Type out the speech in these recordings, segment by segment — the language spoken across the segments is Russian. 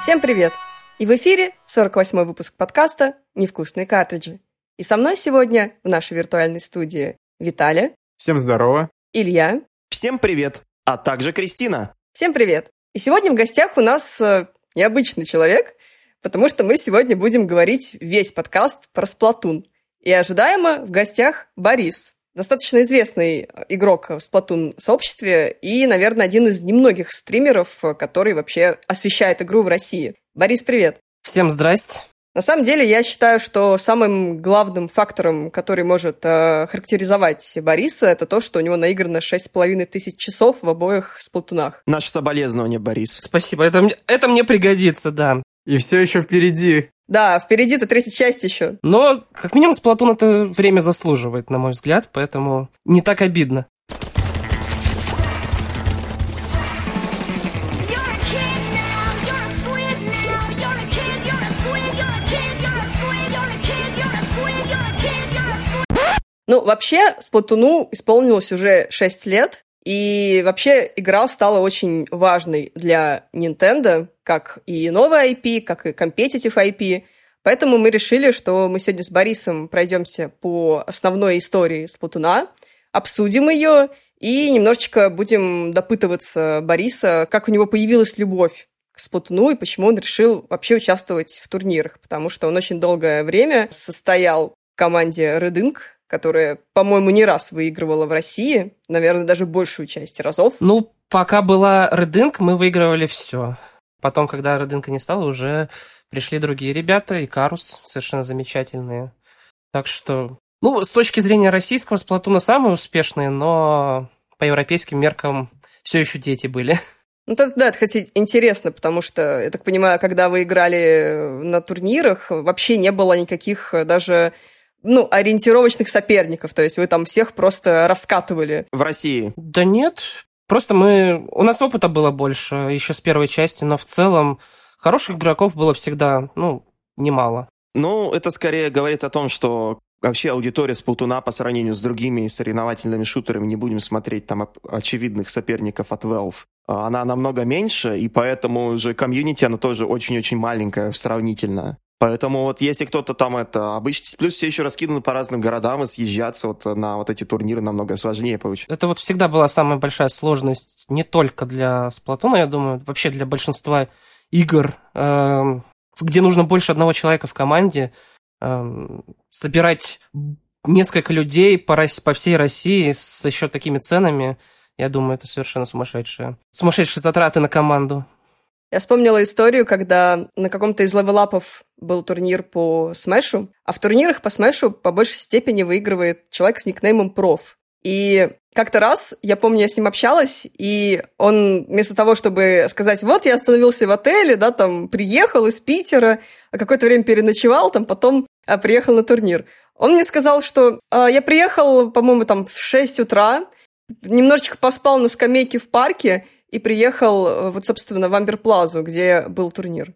Всем привет! И в эфире 48-й выпуск подкаста «Невкусные картриджи». И со мной сегодня в нашей виртуальной студии Виталия. Всем здорово. Илья. Всем привет. А также Кристина. Всем привет. И сегодня в гостях у нас э, необычный человек, потому что мы сегодня будем говорить весь подкаст про Сплатун. И ожидаемо в гостях Борис, достаточно известный игрок в Splatoon сообществе и, наверное, один из немногих стримеров, который вообще освещает игру в России. Борис, привет! Всем здрасте! На самом деле, я считаю, что самым главным фактором, который может э, характеризовать Бориса, это то, что у него наиграно 6,5 тысяч часов в обоих сплатунах. Наше соболезнование, Борис. Спасибо, это, это мне пригодится, да. И все еще впереди. Да, впереди-то третья часть еще. Но, как минимум, Сплатун это время заслуживает, на мой взгляд, поэтому не так обидно. Ну, вообще, Сплатуну исполнилось уже 6 лет, и вообще игра стала очень важной для Nintendo, как и новая IP, как и competitive IP. Поэтому мы решили, что мы сегодня с Борисом пройдемся по основной истории Сплатуна, обсудим ее и немножечко будем допытываться Бориса, как у него появилась любовь к Сплатуну и почему он решил вообще участвовать в турнирах, потому что он очень долгое время состоял в команде Red Ink, которая, по-моему, не раз выигрывала в России, наверное, даже большую часть разов. Ну, пока была Рединг, мы выигрывали все. Потом, когда Рединка не стало, уже пришли другие ребята, и Карус, совершенно замечательные. Так что, ну, с точки зрения российского Сплатуна самые успешные, но по европейским меркам все еще дети были. Ну, это, да, это, кстати, интересно, потому что, я так понимаю, когда вы играли на турнирах, вообще не было никаких даже ну, ориентировочных соперников, то есть вы там всех просто раскатывали. В России? Да нет, просто мы... У нас опыта было больше еще с первой части, но в целом хороших игроков было всегда, ну, немало. Ну, это скорее говорит о том, что вообще аудитория Сплатуна по сравнению с другими соревновательными шутерами, не будем смотреть там очевидных соперников от Valve, а, она намного меньше, и поэтому же комьюнити, она тоже очень-очень маленькая сравнительно. Поэтому вот если кто-то там это обычно, плюс все еще раскиданы по разным городам, и съезжаться вот на вот эти турниры намного сложнее получится. Это вот всегда была самая большая сложность не только для Сплатуна, я думаю, вообще для большинства игр, э, где нужно больше одного человека в команде, э, собирать несколько людей по, по всей России с еще такими ценами, я думаю, это совершенно сумасшедшие. Сумасшедшие затраты на команду. Я вспомнила историю, когда на каком-то из левелапов был турнир по смешу, а в турнирах по смешу по большей степени выигрывает человек с никнеймом проф. И как-то раз, я помню, я с ним общалась, и он вместо того, чтобы сказать, вот я остановился в отеле, да, там, приехал из Питера, а какое-то время переночевал, там, потом а, приехал на турнир. Он мне сказал, что а, я приехал, по-моему, там в 6 утра, немножечко поспал на скамейке в парке, и приехал э, вот, собственно, в Амберплазу, где был турнир?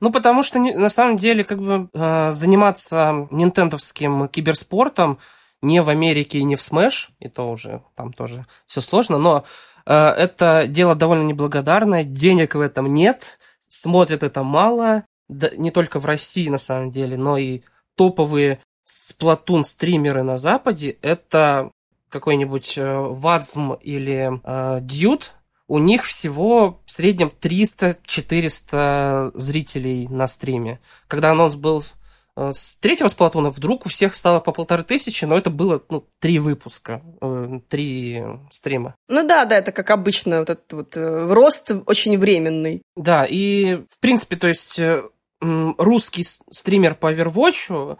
Ну, потому что, на самом деле, как бы э, заниматься нинтендовским киберспортом не в Америке и не в Smash, и то уже там тоже все сложно, но э, это дело довольно неблагодарное, денег в этом нет, смотрят это мало, да, не только в России, на самом деле, но и топовые сплатун стримеры на Западе, это какой-нибудь Вадзм или э, Дьют, у них всего в среднем 300-400 зрителей на стриме. Когда анонс был э, с третьего сплатуна, вдруг у всех стало по полторы тысячи, но это было ну, три выпуска, э, три стрима. Ну да, да, это как обычно, вот этот вот э, рост очень временный. Да, и в принципе, то есть русский стример по Overwatch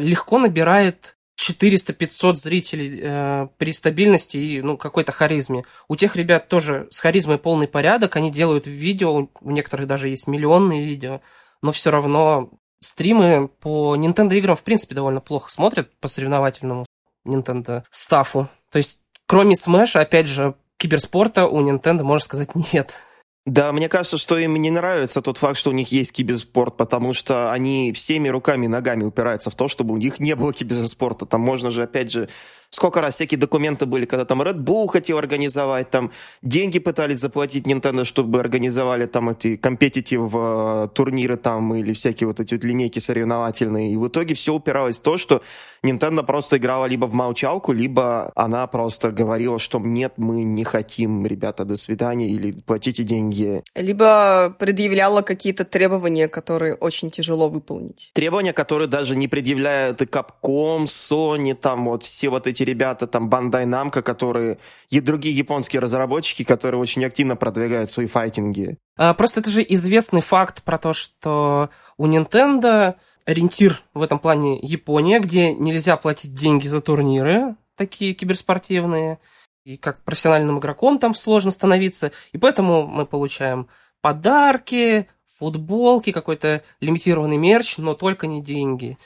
легко набирает 400-500 зрителей э, при стабильности и ну, какой-то харизме. У тех ребят тоже с харизмой полный порядок, они делают видео, у некоторых даже есть миллионные видео, но все равно стримы по Nintendo играм в принципе довольно плохо смотрят по соревновательному Nintendo стафу. То есть, кроме Smash, опять же, киберспорта у Nintendo, можно сказать, нет. Да, мне кажется, что им не нравится тот факт, что у них есть киберспорт, потому что они всеми руками и ногами упираются в то, чтобы у них не было киберспорта. Там можно же, опять же, Сколько раз всякие документы были, когда там Red Bull хотел организовать, там деньги пытались заплатить Nintendo, чтобы организовали там эти компетитив э, турниры там или всякие вот эти вот линейки соревновательные. И в итоге все упиралось в то, что Nintendo просто играла либо в молчалку, либо она просто говорила, что нет, мы не хотим, ребята, до свидания, или платите деньги. Либо предъявляла какие-то требования, которые очень тяжело выполнить. Требования, которые даже не предъявляют и Capcom, Sony, там вот все вот эти ребята, там Bandai Namco, которые и другие японские разработчики, которые очень активно продвигают свои файтинги. А, просто это же известный факт про то, что у Nintendo ориентир в этом плане Япония, где нельзя платить деньги за турниры, такие киберспортивные, и как профессиональным игроком там сложно становиться, и поэтому мы получаем подарки, футболки, какой-то лимитированный мерч, но только не деньги.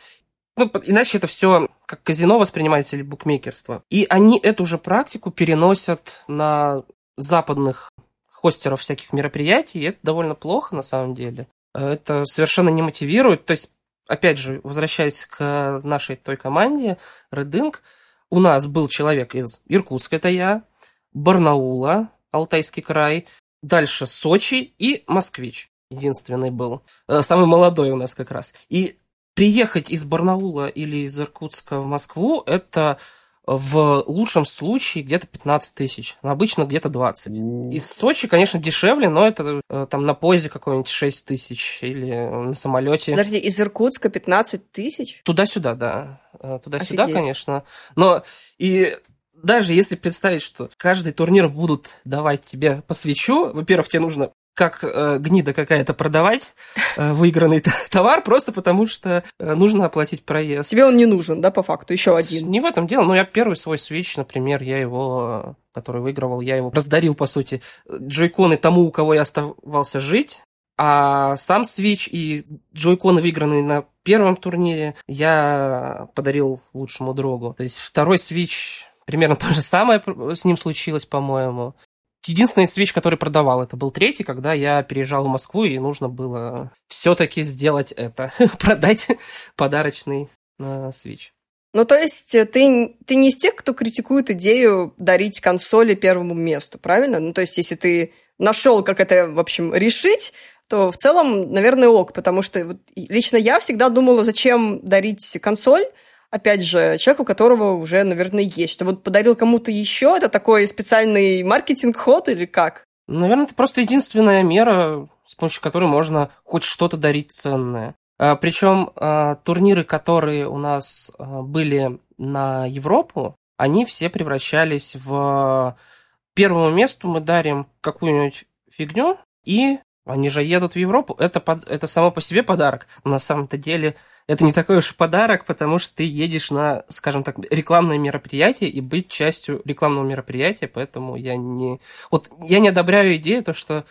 Ну, иначе это все как казино воспринимается или букмекерство. И они эту же практику переносят на западных хостеров всяких мероприятий, и это довольно плохо на самом деле. Это совершенно не мотивирует. То есть опять же, возвращаясь к нашей той команде, Red у нас был человек из Иркутска, это я, Барнаула, Алтайский край, дальше Сочи и Москвич. Единственный был. Э, самый молодой у нас как раз. И приехать из Барнаула или из Иркутска в Москву, это в лучшем случае где-то 15 тысяч, но обычно где-то 20. Из Сочи, конечно, дешевле, но это э, там на поезде какой-нибудь 6 тысяч или на самолете. Подожди, из Иркутска 15 тысяч? Туда-сюда, да. Э, туда-сюда, конечно. Но и даже если представить, что каждый турнир будут давать тебе по свечу, во-первых, тебе нужно как э, гнида какая-то продавать э, выигранный товар, просто потому что э, нужно оплатить проезд. Тебе он не нужен, да, по факту, еще один. Не в этом дело, но я первый свой свеч, например, я его, который выигрывал, я его раздарил, по сути, джойконы тому, у кого я оставался жить, а сам Switch и джойконы, выигранные на первом турнире, я подарил лучшему другу. То есть второй Switch примерно то же самое с ним случилось, по-моему. Единственный свич, который продавал, это был третий, когда я переезжал в Москву, и нужно было все-таки сделать это, продать подарочный на свич. Ну, то есть э, ты, ты не из тех, кто критикует идею дарить консоли первому месту, правильно? Ну, то есть если ты нашел, как это, в общем, решить, то в целом, наверное, ок, потому что вот лично я всегда думала, зачем дарить консоль, опять же, человек, у которого уже, наверное, есть. Что вот подарил кому-то еще, это такой специальный маркетинг-ход или как? Наверное, это просто единственная мера, с помощью которой можно хоть что-то дарить ценное. А, Причем а, турниры, которые у нас а, были на Европу, они все превращались в первому месту мы дарим какую-нибудь фигню, и они же едут в Европу. Это, под, это само по себе подарок. Но на самом-то деле это не такой уж и подарок, потому что ты едешь на, скажем так, рекламное мероприятие и быть частью рекламного мероприятия, поэтому я не... Вот я не одобряю идею, то, что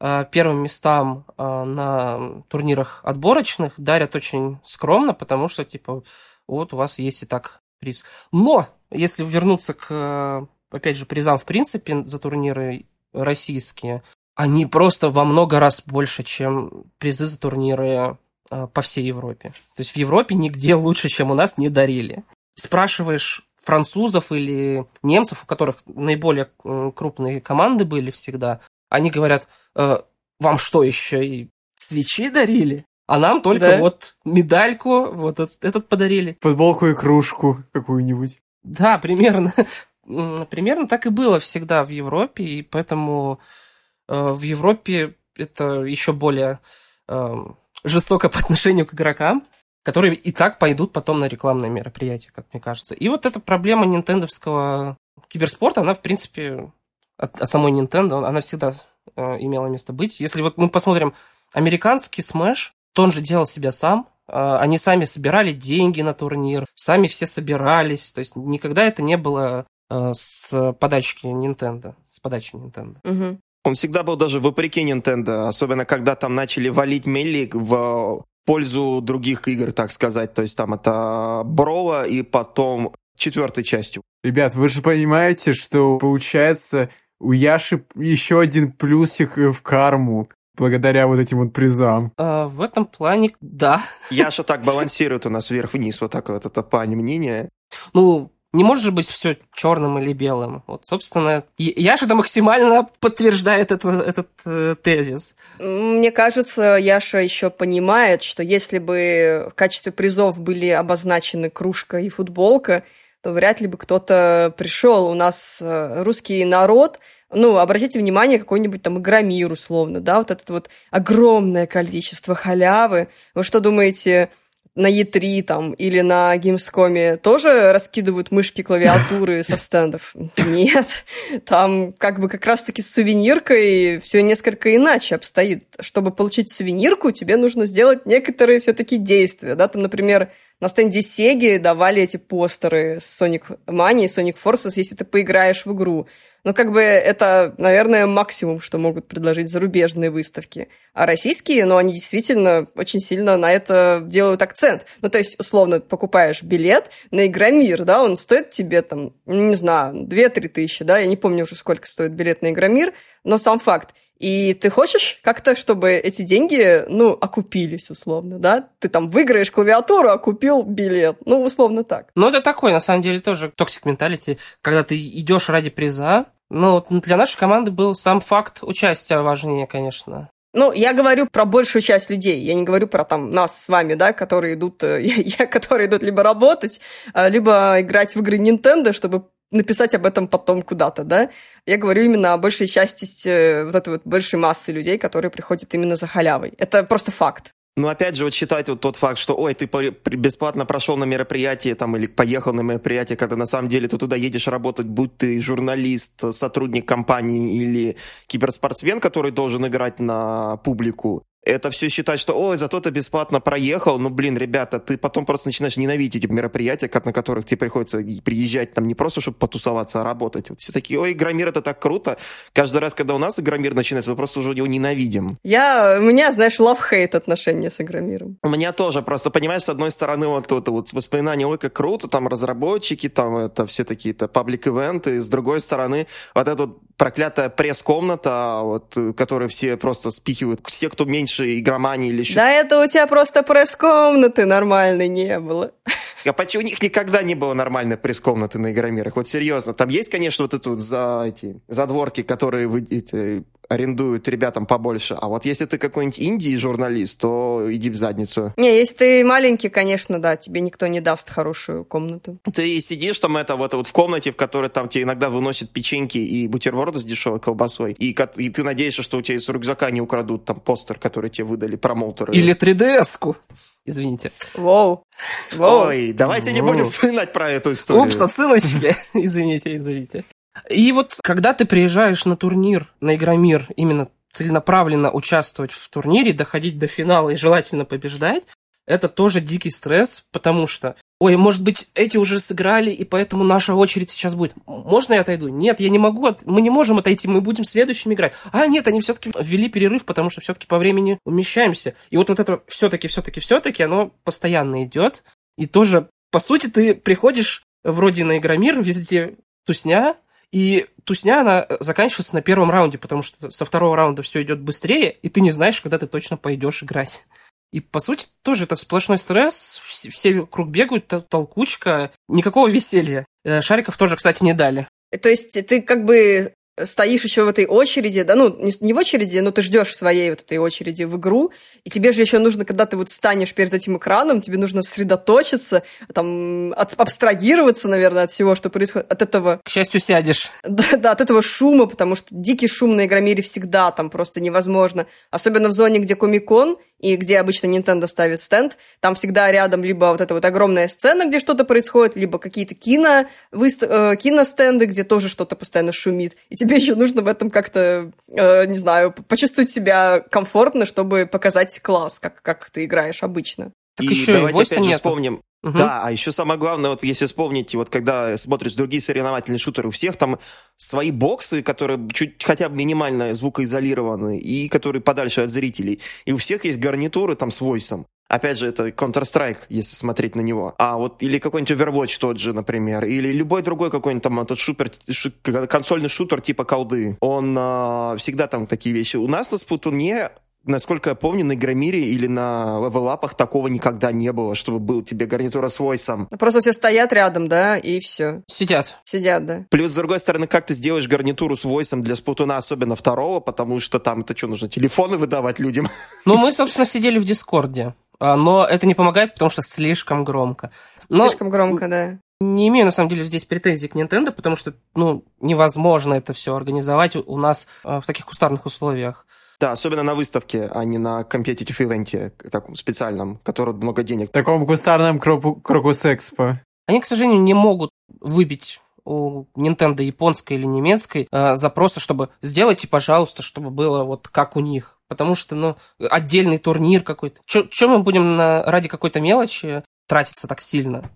э, первым местам э, на турнирах отборочных дарят очень скромно, потому что, типа, вот у вас есть и так приз. Но, если вернуться к, опять же, призам в принципе за турниры российские, они просто во много раз больше, чем призы за турниры по всей Европе. То есть в Европе нигде лучше, чем у нас, не дарили. Спрашиваешь французов или немцев, у которых наиболее крупные команды были всегда, они говорят, э, вам что еще и свечи дарили? А нам только да. вот медальку, вот этот подарили. Футболку и кружку какую-нибудь. Да, примерно. примерно так и было всегда в Европе, и поэтому э, в Европе это еще более жестоко по отношению к игрокам, которые и так пойдут потом на рекламное мероприятие, как мне кажется. И вот эта проблема нинтендовского киберспорта, она, в принципе, от, от самой Nintendo, она всегда э, имела место быть. Если вот мы посмотрим американский Smash, то он же делал себя сам, э, они сами собирали деньги на турнир, сами все собирались, то есть никогда это не было э, с подачки Nintendo, с подачи Nintendo. Угу. Он всегда был даже вопреки Nintendo, особенно когда там начали валить Мелли в пользу других игр, так сказать. То есть там это Брола и потом четвертой части. Ребят, вы же понимаете, что получается у Яши еще один плюсик в карму благодаря вот этим вот призам. А, в этом плане, да. Яша так балансирует у нас вверх-вниз, вот так вот это плане мнения. Ну, не может быть все черным или белым. Вот, собственно, Яша это максимально подтверждает это, этот э, тезис. Мне кажется, Яша еще понимает, что если бы в качестве призов были обозначены кружка и футболка, то вряд ли бы кто-то пришел. У нас э, русский народ, ну, обратите внимание, какой-нибудь там Игромир, условно, да, вот это вот огромное количество халявы. Вы что думаете, на E3 там или на Gamescom тоже раскидывают мышки, клавиатуры со стендов? Нет. Там как бы как раз-таки с сувениркой все несколько иначе обстоит. Чтобы получить сувенирку, тебе нужно сделать некоторые все-таки действия. Да? Там, например, на стенде Сеги давали эти постеры с Sonic Mania и Sonic Forces, если ты поиграешь в игру. Но как бы это, наверное, максимум, что могут предложить зарубежные выставки. А российские, ну, они действительно очень сильно на это делают акцент. Ну, то есть, условно, покупаешь билет на Игромир, да, он стоит тебе там, не знаю, 2-3 тысячи, да, я не помню уже, сколько стоит билет на Игромир, но сам факт. И ты хочешь как-то, чтобы эти деньги, ну, окупились, условно, да? Ты там выиграешь клавиатуру, а купил билет. Ну, условно так. Ну, это такой, на самом деле, тоже toxic mentality, когда ты идешь ради приза. Ну, для нашей команды был сам факт участия важнее, конечно. Ну, я говорю про большую часть людей. Я не говорю про там нас с вами, да, которые идут, я, я, которые идут либо работать, а, либо играть в игры Nintendo, чтобы написать об этом потом куда-то, да. Я говорю именно о большей части э, вот этой вот большой массы людей, которые приходят именно за халявой. Это просто факт. Ну, опять же, вот считать вот тот факт, что, ой, ты бесплатно прошел на мероприятие там или поехал на мероприятие, когда на самом деле ты туда едешь работать, будь ты журналист, сотрудник компании или киберспортсмен, который должен играть на публику, это все считать, что, ой, зато ты бесплатно проехал, ну, блин, ребята, ты потом просто начинаешь ненавидеть эти мероприятия, на которых тебе приходится приезжать там не просто, чтобы потусоваться, а работать. Вот все такие, ой, Игромир, это так круто. Каждый раз, когда у нас Игромир начинается, мы просто уже его ненавидим. Я, у меня, знаешь, love-hate отношения с Игромиром. У меня тоже, просто, понимаешь, с одной стороны, вот это вот воспоминание, ой, как круто, там разработчики, там это все такие-то паблик-ивенты, с другой стороны, вот эта вот проклятая пресс-комната, вот, которая все просто спихивают, все, кто меньше меньше игромании или еще... Да это у тебя просто пресс-комнаты нормальной не было. А почему у них никогда не было нормальной пресс-комнаты на игромирах? Вот серьезно. Там есть, конечно, вот это вот за эти задворки, которые вы эти, арендуют ребятам побольше. А вот если ты какой-нибудь инди журналист, то иди в задницу. Не, если ты маленький, конечно, да, тебе никто не даст хорошую комнату. Ты сидишь там это вот, вот в комнате, в которой там тебе иногда выносят печеньки и бутерброды с дешевой колбасой, и, и ты надеешься, что у тебя из рюкзака не украдут там постер, который тебе выдали промоутеры. Или 3DS-ку. Извините. Воу. Воу. Ой, давайте Воу. не будем вспоминать про эту историю. Упс, отсылочки. извините, извините. И вот когда ты приезжаешь на турнир, на Игромир, именно целенаправленно участвовать в турнире, доходить до финала и желательно побеждать, это тоже дикий стресс, потому что, ой, может быть, эти уже сыграли, и поэтому наша очередь сейчас будет. Можно я отойду? Нет, я не могу, мы не можем отойти, мы будем следующим играть. А, нет, они все-таки ввели перерыв, потому что все-таки по времени умещаемся. И вот, вот это все-таки, все-таки, все-таки, оно постоянно идет. И тоже, по сути, ты приходишь вроде на Игромир, везде тусня, и тусня, она заканчивается на первом раунде, потому что со второго раунда все идет быстрее, и ты не знаешь, когда ты точно пойдешь играть. И, по сути, тоже это сплошной стресс, все вокруг бегают, толкучка, никакого веселья. Э, шариков тоже, кстати, не дали. То есть ты как бы стоишь еще в этой очереди, да, ну, не, не в очереди, но ты ждешь своей вот этой очереди в игру, и тебе же еще нужно, когда ты вот станешь перед этим экраном, тебе нужно сосредоточиться, там, от, абстрагироваться, наверное, от всего, что происходит, от этого... К счастью, сядешь. Да, да, от этого шума, потому что дикий шум на Игромире всегда там просто невозможно. Особенно в зоне, где Комикон, и где обычно Nintendo ставит стенд, там всегда рядом либо вот эта вот огромная сцена, где что-то происходит, либо какие-то кино, выст... э, киностенды, где тоже что-то постоянно шумит. И тебе еще нужно в этом как-то, э, не знаю, почувствовать себя комфортно, чтобы показать класс, как, как ты играешь обычно. Так и еще давайте и опять же нет. вспомним, Угу. Да, а еще самое главное, вот если вспомните, вот когда смотришь другие соревновательные шутеры, у всех там свои боксы, которые чуть хотя бы минимально звукоизолированы и которые подальше от зрителей. И у всех есть гарнитуры там с войсом. Опять же, это Counter-Strike, если смотреть на него. А вот или какой-нибудь Overwatch тот же, например, или любой другой какой-нибудь там этот шутер, шу, консольный шутер типа колды. Он э, всегда там такие вещи. У нас на Спутуне насколько я помню, на Игромире или на левелапах такого никогда не было, чтобы был тебе гарнитура с войсом. Просто все стоят рядом, да, и все. Сидят. Сидят, да. Плюс, с другой стороны, как ты сделаешь гарнитуру с войсом для Сплатуна, особенно второго, потому что там это что, нужно телефоны выдавать людям? Ну, мы, собственно, сидели в Дискорде. А, но это не помогает, потому что слишком громко. Но слишком громко, да. Не имею, на самом деле, здесь претензий к Nintendo, потому что, ну, невозможно это все организовать у нас а, в таких кустарных условиях. Да, особенно на выставке, а не на competitive ивенте таком специальном, который много денег. Таком кустарном Крокус Экспо. Они, к сожалению, не могут выбить у Nintendo японской или немецкой э, запроса, чтобы сделайте, пожалуйста, чтобы было вот как у них. Потому что, ну, отдельный турнир какой-то. Чем мы будем на, ради какой-то мелочи тратиться так сильно?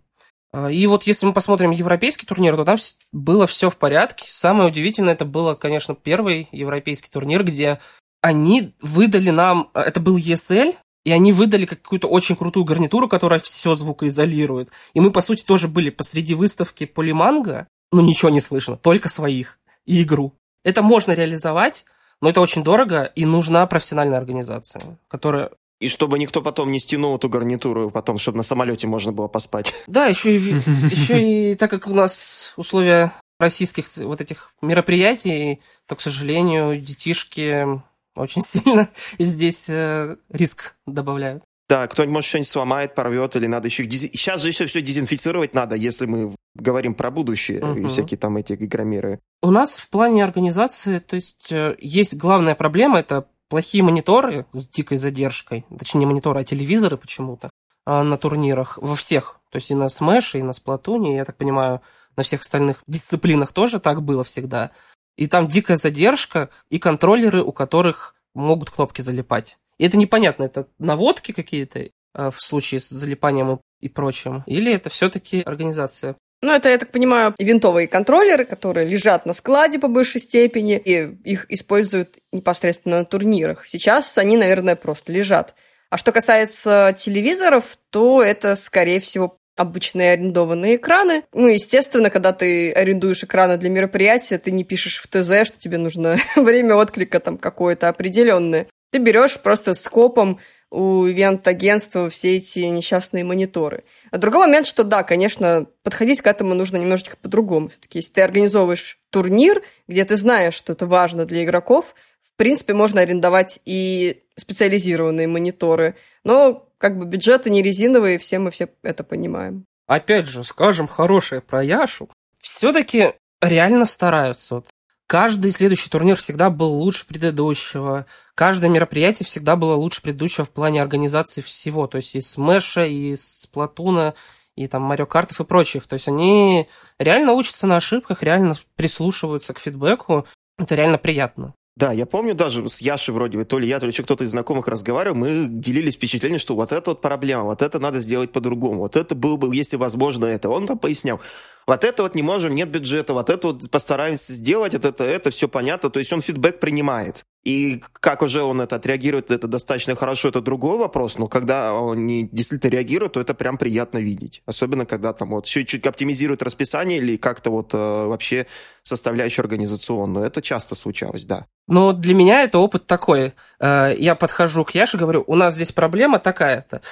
А, и вот если мы посмотрим европейский турнир, то там было все в порядке. Самое удивительное, это было, конечно, первый европейский турнир, где они выдали нам, э, это был ESL, и они выдали какую-то очень крутую гарнитуру, которая все звукоизолирует. И мы, по сути, тоже были посреди выставки Полиманга, но ничего не слышно, только своих и игру. Это можно реализовать, но это очень дорого, и нужна профессиональная организация, которая и чтобы никто потом не стянул эту гарнитуру, потом, чтобы на самолете можно было поспать. Да, еще и, еще и так как у нас условия российских вот этих мероприятий, то, к сожалению, детишки очень сильно здесь э, риск добавляют. Да, кто-нибудь, может, что-нибудь сломает, порвет, или надо еще... Сейчас же еще все дезинфицировать надо, если мы говорим про будущее угу. и всякие там эти игромеры. У нас в плане организации, то есть, э, есть главная проблема, это плохие мониторы с дикой задержкой, точнее, не мониторы, а телевизоры почему-то а, на турнирах, во всех, то есть и на Smash, и на Splatoon, я так понимаю, на всех остальных дисциплинах тоже так было всегда. И там дикая задержка, и контроллеры, у которых могут кнопки залипать. И это непонятно, это наводки какие-то а, в случае с залипанием и прочим, или это все-таки организация ну, это, я так понимаю, винтовые контроллеры, которые лежат на складе по большей степени, и их используют непосредственно на турнирах. Сейчас они, наверное, просто лежат. А что касается телевизоров, то это, скорее всего, обычные арендованные экраны. Ну, естественно, когда ты арендуешь экраны для мероприятия, ты не пишешь в ТЗ, что тебе нужно время отклика там какое-то определенное. Ты берешь просто скопом у ивент-агентства все эти несчастные мониторы. А другой момент, что да, конечно, подходить к этому нужно немножечко по-другому. Все-таки если ты организовываешь турнир, где ты знаешь, что это важно для игроков, в принципе, можно арендовать и специализированные мониторы. Но как бы бюджеты не резиновые, все мы все это понимаем. Опять же, скажем хорошее про Яшу. Все-таки реально стараются. Вот каждый следующий турнир всегда был лучше предыдущего. Каждое мероприятие всегда было лучше предыдущего в плане организации всего. То есть и Смеша, и Сплатуна, и там Марио Картов и прочих. То есть они реально учатся на ошибках, реально прислушиваются к фидбэку. Это реально приятно. Да, я помню даже с Яшей вроде бы, то ли я, то ли еще кто-то из знакомых разговаривал, мы делились впечатлением, что вот это вот проблема, вот это надо сделать по-другому, вот это было бы, если возможно, это. Он там пояснял, вот это вот не можем, нет бюджета, вот это вот постараемся сделать, это, это, это все понятно, то есть он фидбэк принимает. И как уже он это отреагирует, это достаточно хорошо, это другой вопрос, но когда он не действительно реагирует, то это прям приятно видеть. Особенно, когда там вот чуть-чуть оптимизирует расписание или как-то вот э, вообще составляющую организационную. Это часто случалось, да. Ну, для меня это опыт такой. Э, я подхожу к Яше, говорю, у нас здесь проблема такая-то.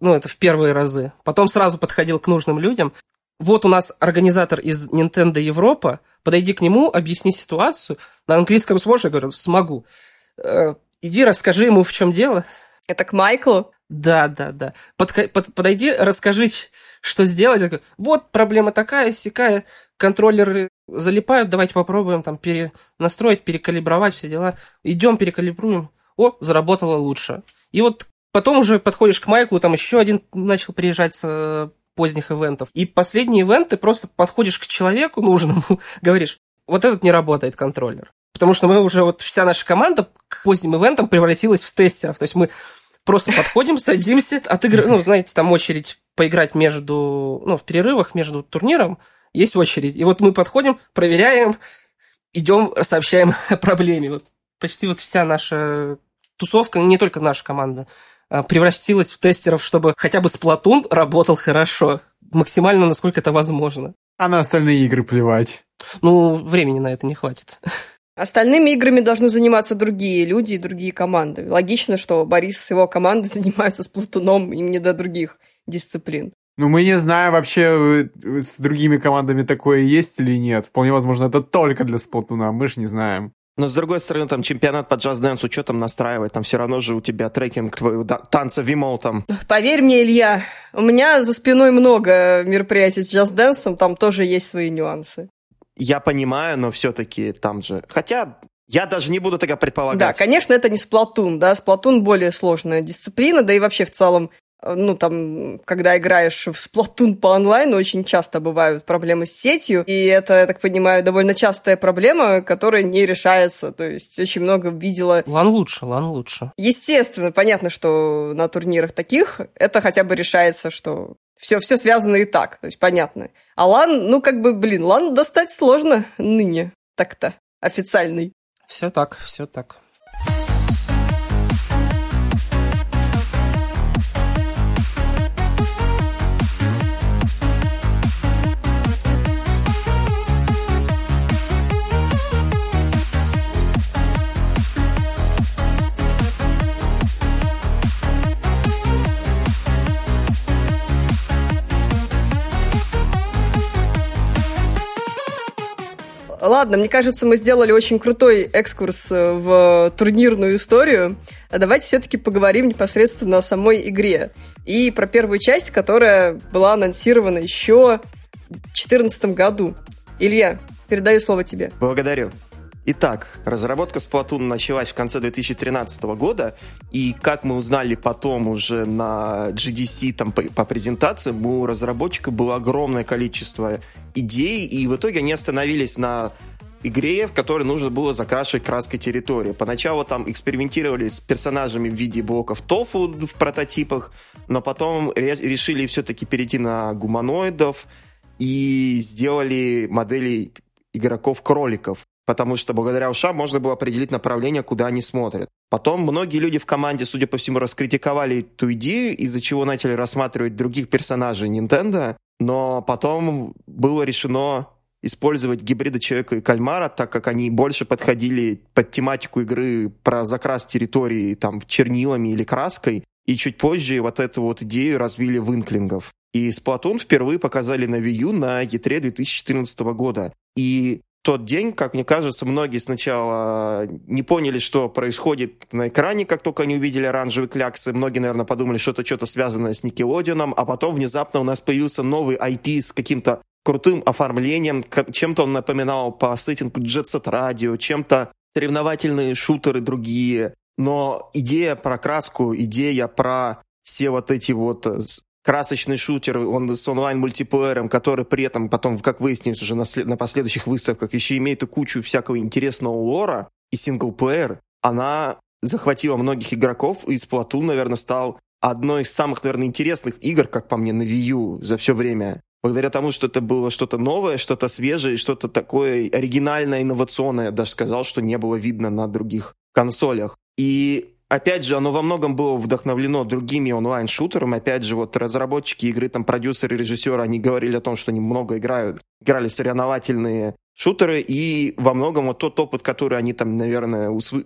Ну, это в первые разы. Потом сразу подходил к нужным людям. Вот у нас организатор из Nintendo Европа, подойди к нему, объясни ситуацию. На английском сможешь? Я говорю, смогу. Э, иди расскажи ему, в чем дело. Это к Майклу? Да, да, да. Под, под, подойди, расскажи, что сделать. Я говорю, вот проблема такая, сякая, контроллеры залипают, давайте попробуем там перенастроить, перекалибровать все дела. Идем, перекалибруем. О, заработало лучше. И вот потом уже подходишь к Майклу, там еще один начал приезжать с э, поздних ивентов. И последние ивенты просто подходишь к человеку нужному, говоришь, вот этот не работает контроллер. Потому что мы уже, вот вся наша команда к поздним ивентам превратилась в тестеров. То есть мы просто подходим, садимся, отыгрываем, ну, знаете, там очередь поиграть между, ну, в перерывах между турниром, есть очередь. И вот мы подходим, проверяем, идем, сообщаем о проблеме. Вот почти вот вся наша тусовка, не только наша команда, превратилась в тестеров, чтобы хотя бы Splatoon работал хорошо. Максимально, насколько это возможно. А на остальные игры плевать. Ну, времени на это не хватит. Остальными играми должны заниматься другие люди и другие команды. Логично, что Борис с его командой занимаются с Плутуном, им не до других дисциплин. Ну, мы не знаем вообще, э, с другими командами такое есть или нет. Вполне возможно, это только для Сплатуна, мы же не знаем. Но, с другой стороны, там чемпионат по джаз-дэнсу, что там настраивать? Там все равно же у тебя трекинг твоего танца там. Поверь мне, Илья, у меня за спиной много мероприятий с джаз-дэнсом, там тоже есть свои нюансы. Я понимаю, но все-таки там же... Хотя я даже не буду тогда предполагать. Да, конечно, это не Сплатун, да, Сплатун более сложная дисциплина, да и вообще в целом ну, там, когда играешь в Splatoon по онлайну, очень часто бывают проблемы с сетью, и это, я так понимаю, довольно частая проблема, которая не решается, то есть очень много видела... LAN лучше, LAN лучше. Естественно, понятно, что на турнирах таких это хотя бы решается, что все, все связано и так, то есть понятно. А LAN, ну, как бы, блин, LAN достать сложно ныне, так-то, официальный. Все так, все так. Ладно, мне кажется, мы сделали очень крутой экскурс э, в турнирную историю. Давайте все-таки поговорим непосредственно о самой игре. И про первую часть, которая была анонсирована еще в 2014 году. Илья, передаю слово тебе. Благодарю. Итак, разработка Splatoon началась в конце 2013 года, и как мы узнали потом уже на GDC там, по, по презентациям, у разработчика было огромное количество идей, и в итоге они остановились на игре, в которой нужно было закрашивать краской территорию. Поначалу там экспериментировали с персонажами в виде блоков тофу в прототипах, но потом решили все-таки перейти на гуманоидов и сделали модели игроков-кроликов потому что благодаря ушам можно было определить направление, куда они смотрят. Потом многие люди в команде, судя по всему, раскритиковали эту идею, из-за чего начали рассматривать других персонажей Nintendo, но потом было решено использовать гибриды человека и кальмара, так как они больше подходили под тематику игры про закрас территории там чернилами или краской. И чуть позже вот эту вот идею развили в инклингов. И Splatoon впервые показали на Wii U на E3 2014 года. И тот день, как мне кажется, многие сначала не поняли, что происходит на экране, как только они увидели оранжевые кляксы. Многие, наверное, подумали, что это что-то связанное с Никелодионом, а потом внезапно у нас появился новый IP с каким-то крутым оформлением, чем-то он напоминал по сеттингу Jet Set Radio, чем-то соревновательные шутеры другие. Но идея про краску, идея про все вот эти вот красочный шутер, он с онлайн-мультиплеером, который при этом потом, как выяснилось уже на, след... на последующих выставках, еще имеет и кучу всякого интересного лора и синглплеер, она захватила многих игроков, и Splatoon, наверное, стал одной из самых, наверное, интересных игр, как по мне, на Wii U за все время. Благодаря тому, что это было что-то новое, что-то свежее, что-то такое оригинальное, инновационное, я даже сказал, что не было видно на других консолях. И Опять же, оно во многом было вдохновлено другими онлайн-шутерами. Опять же, вот разработчики игры, там, продюсеры, режиссеры, они говорили о том, что они много играют, играли соревновательные шутеры, и во многом вот тот опыт, который они там, наверное, усв...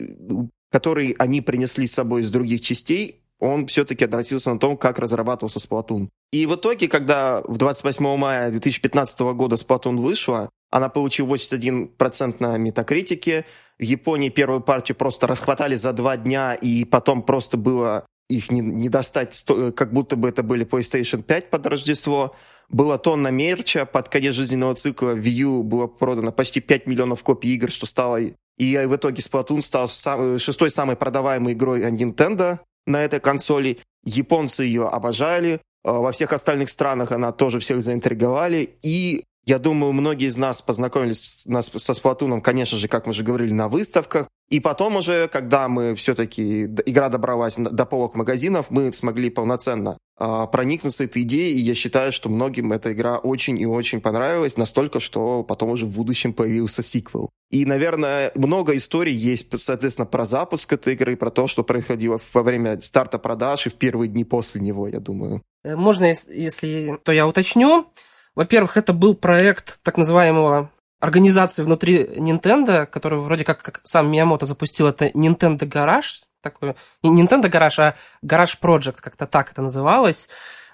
который они принесли с собой из других частей, он все-таки отразился на том, как разрабатывался Splatoon. И в итоге, когда в 28 мая 2015 года Splatoon вышла, она получила 81% на метакритике, в Японии первую партию просто расхватали за два дня, и потом просто было их не, не достать, как будто бы это были PlayStation 5 под Рождество. Было тонна мерча, под конец жизненного цикла Wii U было продано почти 5 миллионов копий игр, что стало... И в итоге Splatoon стал сам, шестой самой продаваемой игрой Nintendo на этой консоли. Японцы ее обожали, а во всех остальных странах она тоже всех заинтриговали. И я думаю, многие из нас познакомились со Сплатуном, конечно же, как мы уже говорили, на выставках. И потом уже, когда мы все-таки, игра добралась до полок магазинов, мы смогли полноценно э, проникнуться этой идеей. И я считаю, что многим эта игра очень и очень понравилась, настолько, что потом уже в будущем появился сиквел. И, наверное, много историй есть, соответственно, про запуск этой игры, про то, что происходило во время старта продаж и в первые дни после него, я думаю. Э, можно, если то я уточню. Во-первых, это был проект так называемого организации внутри Nintendo, которая вроде как, как сам Миямото запустил, это Nintendo Garage, такой, не Nintendo Garage, а Garage Project, как-то так это называлось,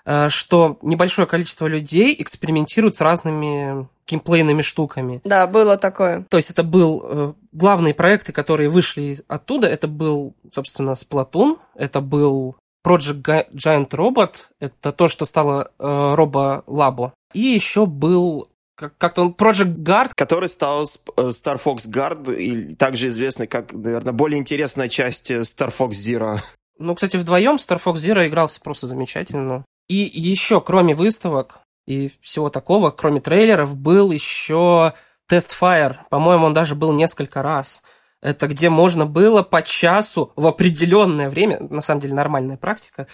э, что небольшое количество людей экспериментируют с разными геймплейными штуками. Да, было такое. То есть это был э, главные проекты, которые вышли оттуда. Это был, собственно, Splatoon, это был Project Giant Robot, это то, что стало э, Robo Labo. И еще был как-то он Project Guard. Который стал э, Star Fox Guard, и также известный как, наверное, более интересная часть э, Star Fox Zero. Ну, кстати, вдвоем Star Fox Zero игрался просто замечательно. И еще, кроме выставок и всего такого, кроме трейлеров, был еще Test Fire. По-моему, он даже был несколько раз. Это где можно было по часу в определенное время, на самом деле нормальная практика,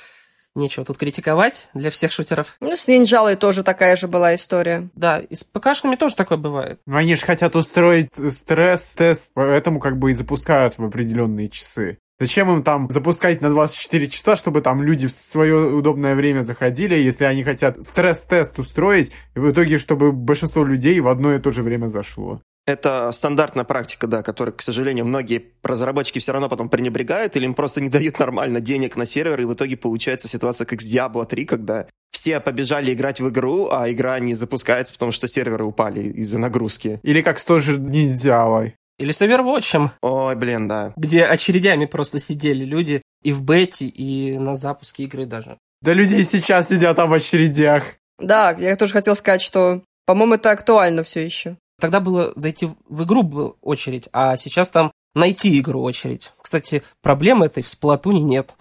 нечего тут критиковать для всех шутеров. Ну, с Нинджалой тоже такая же была история. Да, и с ПКшными тоже такое бывает. Но они же хотят устроить стресс-тест, поэтому как бы и запускают в определенные часы. Зачем им там запускать на 24 часа, чтобы там люди в свое удобное время заходили, если они хотят стресс-тест устроить, и в итоге, чтобы большинство людей в одно и то же время зашло? Это стандартная практика, да, которой, к сожалению, многие разработчики все равно потом пренебрегают или им просто не дают нормально денег на сервер, и в итоге получается ситуация как с Diablo 3, когда все побежали играть в игру, а игра не запускается, потому что серверы упали из-за нагрузки. Или как с тоже Ниндзявой. Или с Overwatch. Ой, блин, да. Где очередями просто сидели люди и в бете, и на запуске игры даже. Да люди и сейчас сидят там в очередях. Да, я тоже хотел сказать, что, по-моему, это актуально все еще. Тогда было зайти в игру был очередь, а сейчас там найти игру очередь. Кстати, проблемы этой в Сплатуне нет.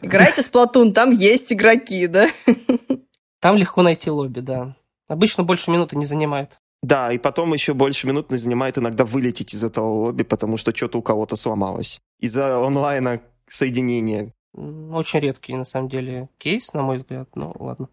Играйте в Сплатун, там есть игроки, да? Там легко найти лобби, да. Обычно больше минуты не занимает. Да, и потом еще больше минут не занимает иногда вылететь из этого лобби, потому что что-то у кого-то сломалось. Из-за онлайна соединения. Очень редкий, на самом деле, кейс, на мой взгляд. Ну, ладно.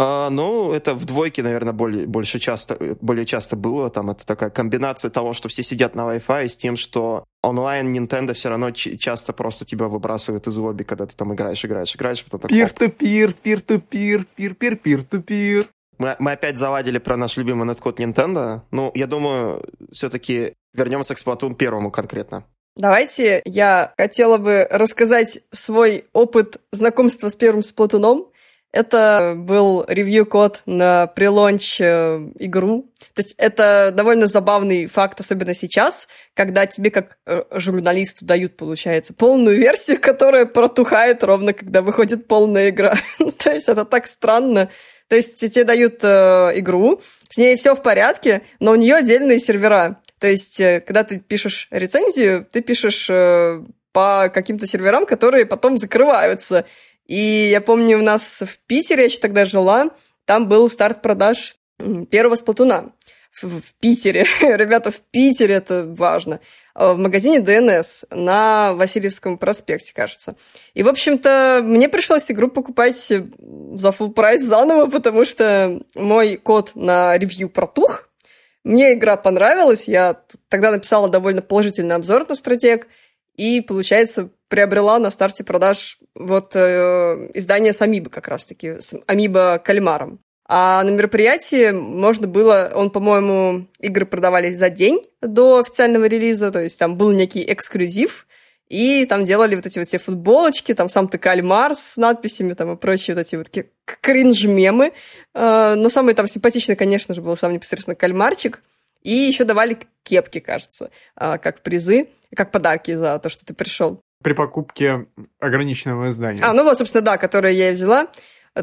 А, ну, это в двойке, наверное, более, больше часто, более часто было. Там это такая комбинация того, что все сидят на Wi-Fi, с тем, что онлайн Nintendo все равно часто просто тебя выбрасывает из лобби, когда ты там играешь, играешь, играешь. Потом так, пир-ту-пир, пир-ту-пир, пир-пир-пир-ту-пир. Мы, мы опять заладили про наш любимый неткод Nintendo. Ну, я думаю, все-таки вернемся к Splatoon первому конкретно. Давайте я хотела бы рассказать свой опыт знакомства с первым Сплатуном. Это был ревью-код на прелонч э, игру. То есть это довольно забавный факт, особенно сейчас, когда тебе как э, журналисту дают, получается, полную версию, которая протухает ровно, когда выходит полная игра. То есть это так странно. То есть тебе дают э, игру, с ней все в порядке, но у нее отдельные сервера. То есть, э, когда ты пишешь рецензию, ты пишешь э, по каким-то серверам, которые потом закрываются. И я помню, у нас в Питере, я еще тогда жила, там был старт продаж первого сплатуна в, в Питере. Ребята, в Питере это важно. А, в магазине ДНС на Васильевском проспекте, кажется. И, в общем-то, мне пришлось игру покупать за full прайс заново, потому что мой код на ревью протух. Мне игра понравилась, я тогда написала довольно положительный обзор на стратег, и, получается, приобрела на старте продаж вот э, издание с Амибо как раз-таки, с Амибо Кальмаром. А на мероприятии можно было, он, по-моему, игры продавались за день до официального релиза, то есть там был некий эксклюзив, и там делали вот эти вот все футболочки, там сам ты кальмар с надписями там и прочие вот эти вот кринж-мемы. Э, но самый там симпатичный, конечно же, был сам непосредственно кальмарчик. И еще давали кепки, кажется, э, как призы, как подарки за то, что ты пришел при покупке ограниченного издания. А, ну вот, собственно, да, которую я и взяла.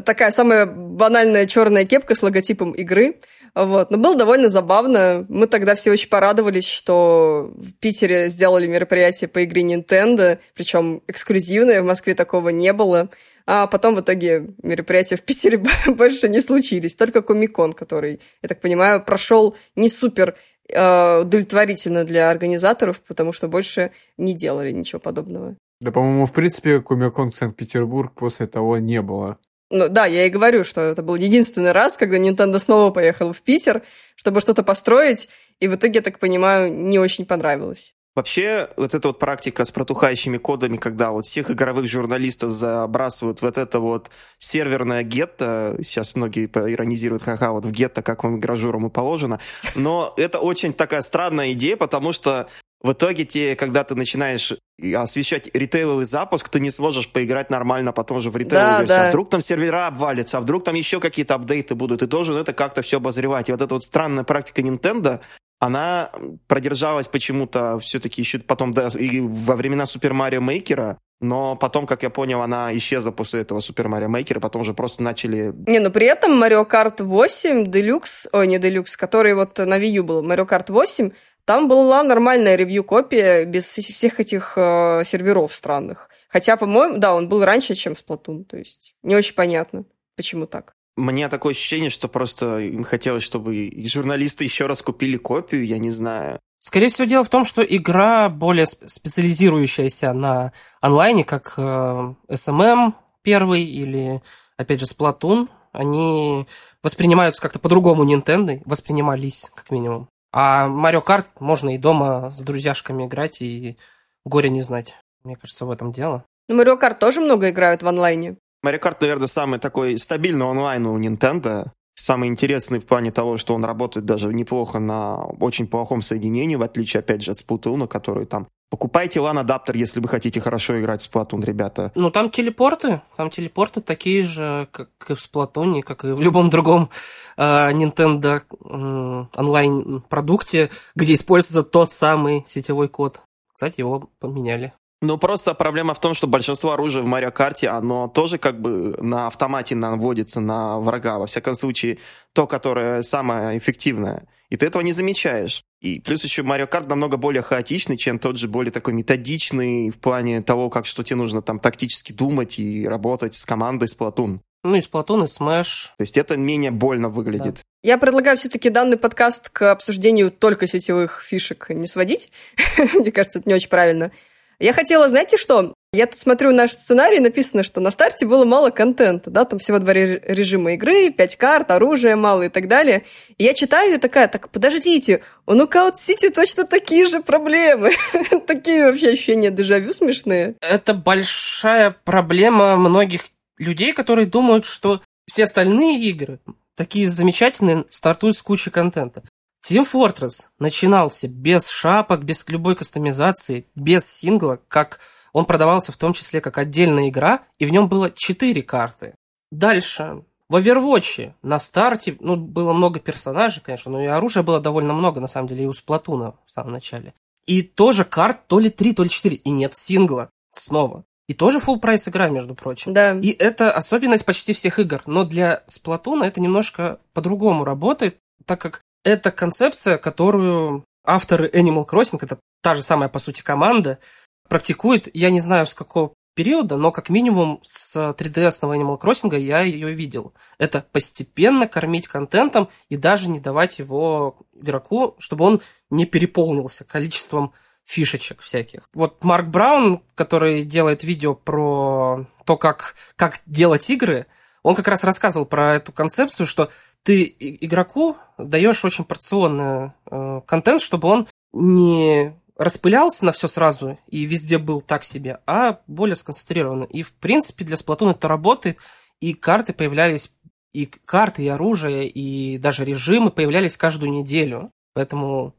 Такая самая банальная черная кепка с логотипом игры. Вот. Но было довольно забавно. Мы тогда все очень порадовались, что в Питере сделали мероприятие по игре Nintendo, причем эксклюзивное, в Москве такого не было. А потом в итоге мероприятия в Питере больше не случились. Только Комикон, который, я так понимаю, прошел не супер удовлетворительно для организаторов, потому что больше не делали ничего подобного. Да, по-моему, в принципе, Комикон Санкт-Петербург после того не было. Ну да, я и говорю, что это был единственный раз, когда Nintendo снова поехал в Питер, чтобы что-то построить, и в итоге, я так понимаю, не очень понравилось. Вообще, вот эта вот практика с протухающими кодами, когда вот всех игровых журналистов забрасывают вот это вот серверное гетто, сейчас многие иронизируют, ха-ха, вот в гетто, как вам игражурам и положено, но это очень такая странная идея, потому что в итоге, те, когда ты начинаешь освещать ритейловый запуск, ты не сможешь поиграть нормально потом же в ритейловую да, версию. Да. А вдруг там сервера обвалятся, а вдруг там еще какие-то апдейты будут, и должен это как-то все обозревать. И вот эта вот странная практика Nintendo, она продержалась почему-то все-таки еще потом да, и во времена Супер Марио Мейкера, но потом, как я понял, она исчезла после этого Супер Марио Мейкера, потом уже просто начали... Не, но при этом Mario Kart 8 Deluxe, ой, не Deluxe, который вот на Wii U был, Mario Kart 8, там была нормальная ревью-копия без всех этих э, серверов странных. Хотя, по-моему, да, он был раньше, чем Splatoon, то есть не очень понятно, почему так. Мне такое ощущение, что просто им хотелось, чтобы журналисты еще раз купили копию, я не знаю. Скорее всего, дело в том, что игра более специализирующаяся на онлайне, как э, SMM первый или, опять же, Splatoon, они воспринимаются как-то по-другому Nintendo, воспринимались, как минимум. А Mario Kart можно и дома с друзьяшками играть и горе не знать. Мне кажется, в этом дело. Ну, Mario Kart тоже много играют в онлайне. Mario Kart, наверное, самый такой стабильный онлайн у Nintendo. Самый интересный в плане того, что он работает даже неплохо на очень плохом соединении, в отличие, опять же, от Splatoon, который там Покупайте LAN-адаптер, если вы хотите хорошо играть в Splatoon, ребята. Ну, там телепорты. Там телепорты такие же, как и в Splatoon, как и в любом другом э, Nintendo э, онлайн-продукте, где используется тот самый сетевой код. Кстати, его поменяли. Ну, просто проблема в том, что большинство оружия в Марио Карте, оно тоже как бы на автомате наводится на врага. Во всяком случае, то, которое самое эффективное. И ты этого не замечаешь. И плюс еще Марио Карт намного более хаотичный, чем тот же более такой методичный в плане того, как что тебе нужно там тактически думать и работать с командой Splatoon. Ну и Splatoon, и Smash. То есть это менее больно выглядит. Да. Я предлагаю все-таки данный подкаст к обсуждению только сетевых фишек не сводить. Мне кажется, это не очень правильно. Я хотела, знаете что? Я тут смотрю наш сценарий, написано, что на старте было мало контента, да, там всего два режима игры, пять карт, оружие мало и так далее. И я читаю и такая, так, подождите, у Knockout City точно такие же проблемы. такие вообще ощущения дежавю смешные. Это большая проблема многих людей, которые думают, что все остальные игры такие замечательные, стартуют с кучей контента. Team Fortress начинался без шапок, без любой кастомизации, без сингла, как он продавался в том числе как отдельная игра, и в нем было 4 карты. Дальше. В Overwatch на старте, ну, было много персонажей, конечно, но и оружия было довольно много, на самом деле, и у Сплатуна в самом начале. И тоже карт то ли 3, то ли 4, и нет сингла снова. И тоже full прайс игра, между прочим. Да. И это особенность почти всех игр. Но для Сплатуна это немножко по-другому работает, так как это концепция, которую авторы Animal Crossing, это та же самая, по сути, команда, практикует, я не знаю, с какого периода, но как минимум с 3DS Animal Crossing я ее видел. Это постепенно кормить контентом и даже не давать его игроку, чтобы он не переполнился количеством фишечек всяких. Вот Марк Браун, который делает видео про то, как, как делать игры, он как раз рассказывал про эту концепцию, что ты игроку даешь очень порционный э, контент, чтобы он не распылялся на все сразу и везде был так себе, а более сконцентрированно. И, в принципе, для Splatoon это работает, и карты появлялись, и карты, и оружие, и даже режимы появлялись каждую неделю. Поэтому,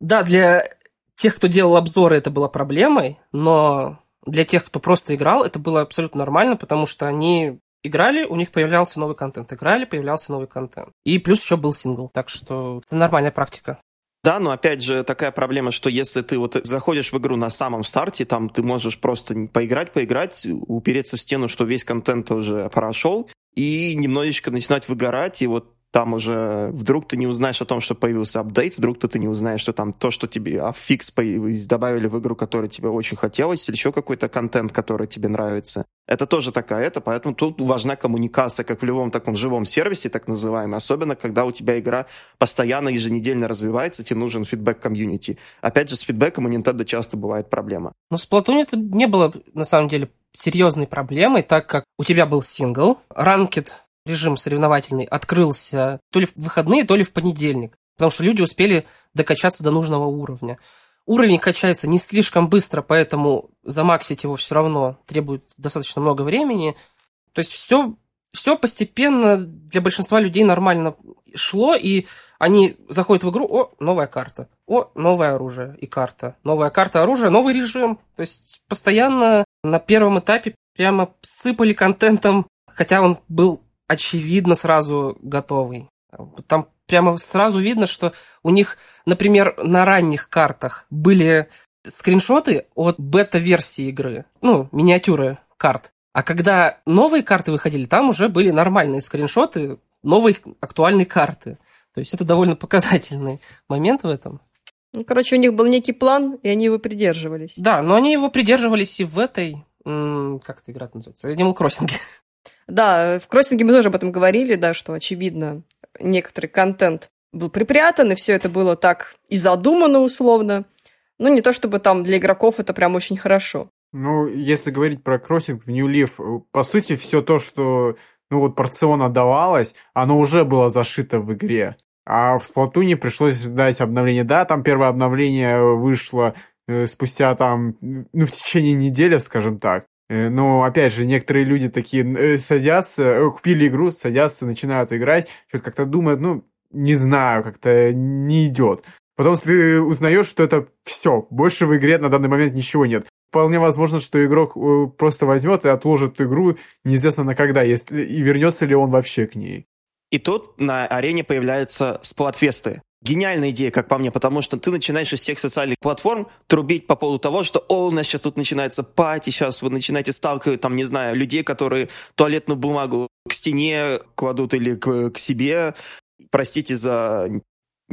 да, для тех, кто делал обзоры, это была проблемой, но для тех, кто просто играл, это было абсолютно нормально, потому что они играли, у них появлялся новый контент. Играли, появлялся новый контент. И плюс еще был сингл. Так что это нормальная практика. Да, но опять же такая проблема, что если ты вот заходишь в игру на самом старте, там ты можешь просто поиграть, поиграть, упереться в стену, что весь контент уже прошел, и немножечко начинать выгорать, и вот там уже вдруг ты не узнаешь о том, что появился апдейт, вдруг ты не узнаешь, что там то, что тебе аффикс добавили в игру, который тебе очень хотелось, или еще какой-то контент, который тебе нравится. Это тоже такая это, поэтому тут важна коммуникация, как в любом таком живом сервисе, так называемом, особенно когда у тебя игра постоянно еженедельно развивается, тебе нужен фидбэк комьюнити. Опять же, с фидбэком у Nintendo часто бывает проблема. Но с Splatoon это не было, на самом деле, серьезной проблемой, так как у тебя был сингл, ранкет режим соревновательный открылся то ли в выходные, то ли в понедельник. Потому что люди успели докачаться до нужного уровня. уровень качается не слишком быстро, поэтому замаксить его все равно требует достаточно много времени. То есть все, все постепенно для большинства людей нормально шло, и они заходят в игру, о, новая карта, о, новое оружие и карта, новая карта оружия, новый режим. То есть постоянно на первом этапе прямо сыпали контентом, хотя он был очевидно сразу готовый. Там прямо сразу видно, что у них, например, на ранних картах были скриншоты от бета-версии игры, ну, миниатюры карт. А когда новые карты выходили, там уже были нормальные скриншоты новой актуальной карты. То есть это довольно показательный момент в этом. Ну, короче, у них был некий план, и они его придерживались. Да, но они его придерживались и в этой... Как эта игра называется? Animal Crossing. Да, в кроссинге мы тоже об этом говорили, да, что, очевидно, некоторый контент был припрятан, и все это было так и задумано условно. Ну, не то чтобы там для игроков это прям очень хорошо. Ну, если говорить про кроссинг в New Leaf, по сути, все то, что ну вот порционно давалось, оно уже было зашито в игре. А в Сплатуне пришлось ждать обновление. Да, там первое обновление вышло э, спустя там, ну, в течение недели, скажем так. Э, но, опять же, некоторые люди такие э, садятся, э, купили игру, садятся, начинают играть, что-то как-то думают, ну, не знаю, как-то не идет. Потом ты узнаешь, что это все, больше в игре на данный момент ничего нет. Вполне возможно, что игрок просто возьмет и отложит игру неизвестно на когда, если, и вернется ли он вообще к ней. И тут на арене появляются сплатфесты. Гениальная идея, как по мне, потому что ты начинаешь из всех социальных платформ трубить по поводу того, что «О, у нас сейчас тут начинается пати, сейчас вы начинаете сталкивать, там, не знаю, людей, которые туалетную бумагу к стене кладут или к, к себе». Простите за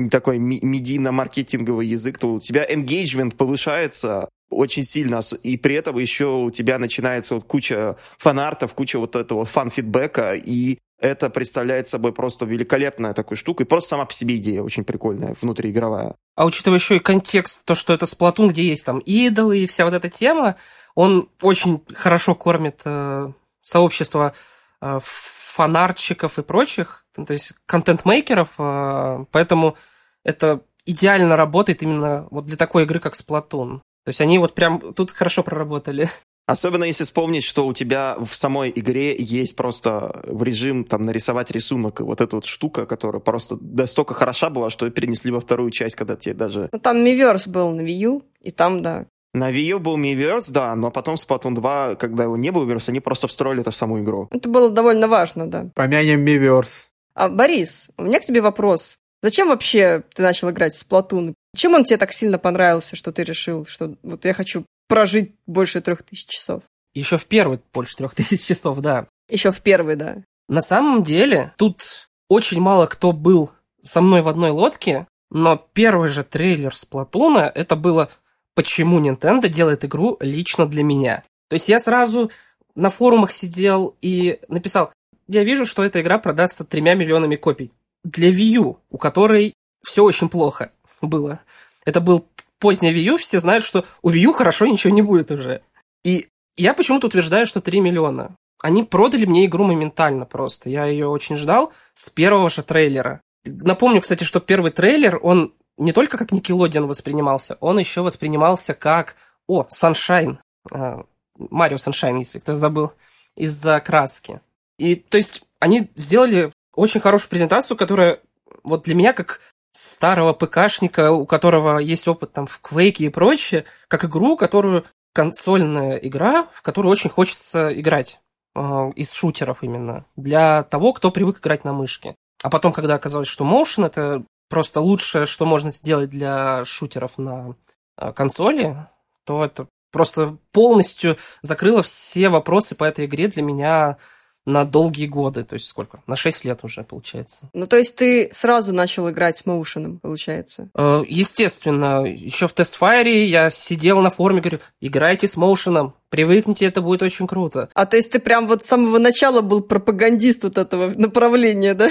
такой медийно-маркетинговый язык, то у тебя engagement повышается очень сильно, и при этом еще у тебя начинается вот куча фанартов, куча вот этого фан-фидбэка, и это представляет собой просто великолепная такую штуку, и просто сама по себе идея очень прикольная, внутриигровая. А учитывая еще и контекст, то, что это Сплатун, где есть там идолы и вся вот эта тема, он очень хорошо кормит э, сообщество э, фанарщиков и прочих, то есть контент-мейкеров, э, поэтому это идеально работает именно вот для такой игры, как Сплатун. То есть они вот прям тут хорошо проработали. Особенно если вспомнить, что у тебя в самой игре есть просто в режим там нарисовать рисунок, и вот эта вот штука, которая просто настолько хороша была, что перенесли во вторую часть, когда тебе даже... Ну там Миверс был на Wii U, и там, да. На Wii U был Miiverse, да, но потом с Splatoon 2, когда его не было Miiverse, они просто встроили это в саму игру. Это было довольно важно, да. Помянем Miiverse. А, Борис, у меня к тебе вопрос. Зачем вообще ты начал играть в Splatoon? Чем он тебе так сильно понравился, что ты решил, что вот я хочу прожить больше трех тысяч часов. Еще в первый больше трех тысяч часов, да. Еще в первый, да. На самом деле, тут очень мало кто был со мной в одной лодке, но первый же трейлер с Платуна, это было почему Nintendo делает игру лично для меня. То есть я сразу на форумах сидел и написал, я вижу, что эта игра продастся тремя миллионами копий. Для Wii U, у которой все очень плохо было. Это был поздняя Wii U, все знают, что у Wii U хорошо ничего не будет уже. И я почему-то утверждаю, что 3 миллиона. Они продали мне игру моментально просто. Я ее очень ждал с первого же трейлера. Напомню, кстати, что первый трейлер, он не только как Nickelodeon воспринимался, он еще воспринимался как, о, Sunshine, Марио Sunshine, если кто забыл, из-за краски. И, то есть, они сделали очень хорошую презентацию, которая вот для меня как старого ПКшника, у которого есть опыт там в Квейке и прочее, как игру, которую консольная игра, в которую очень хочется играть э, из шутеров именно, для того, кто привык играть на мышке. А потом, когда оказалось, что Motion это просто лучшее, что можно сделать для шутеров на э, консоли, то это просто полностью закрыло все вопросы по этой игре для меня на долгие годы, то есть сколько? На 6 лет уже, получается. Ну, то есть ты сразу начал играть с моушеном, получается? Э, естественно. Еще в тестфайре я сидел на форуме, говорю, играйте с моушеном, привыкните, это будет очень круто. А то есть ты прям вот с самого начала был пропагандист вот этого направления, да?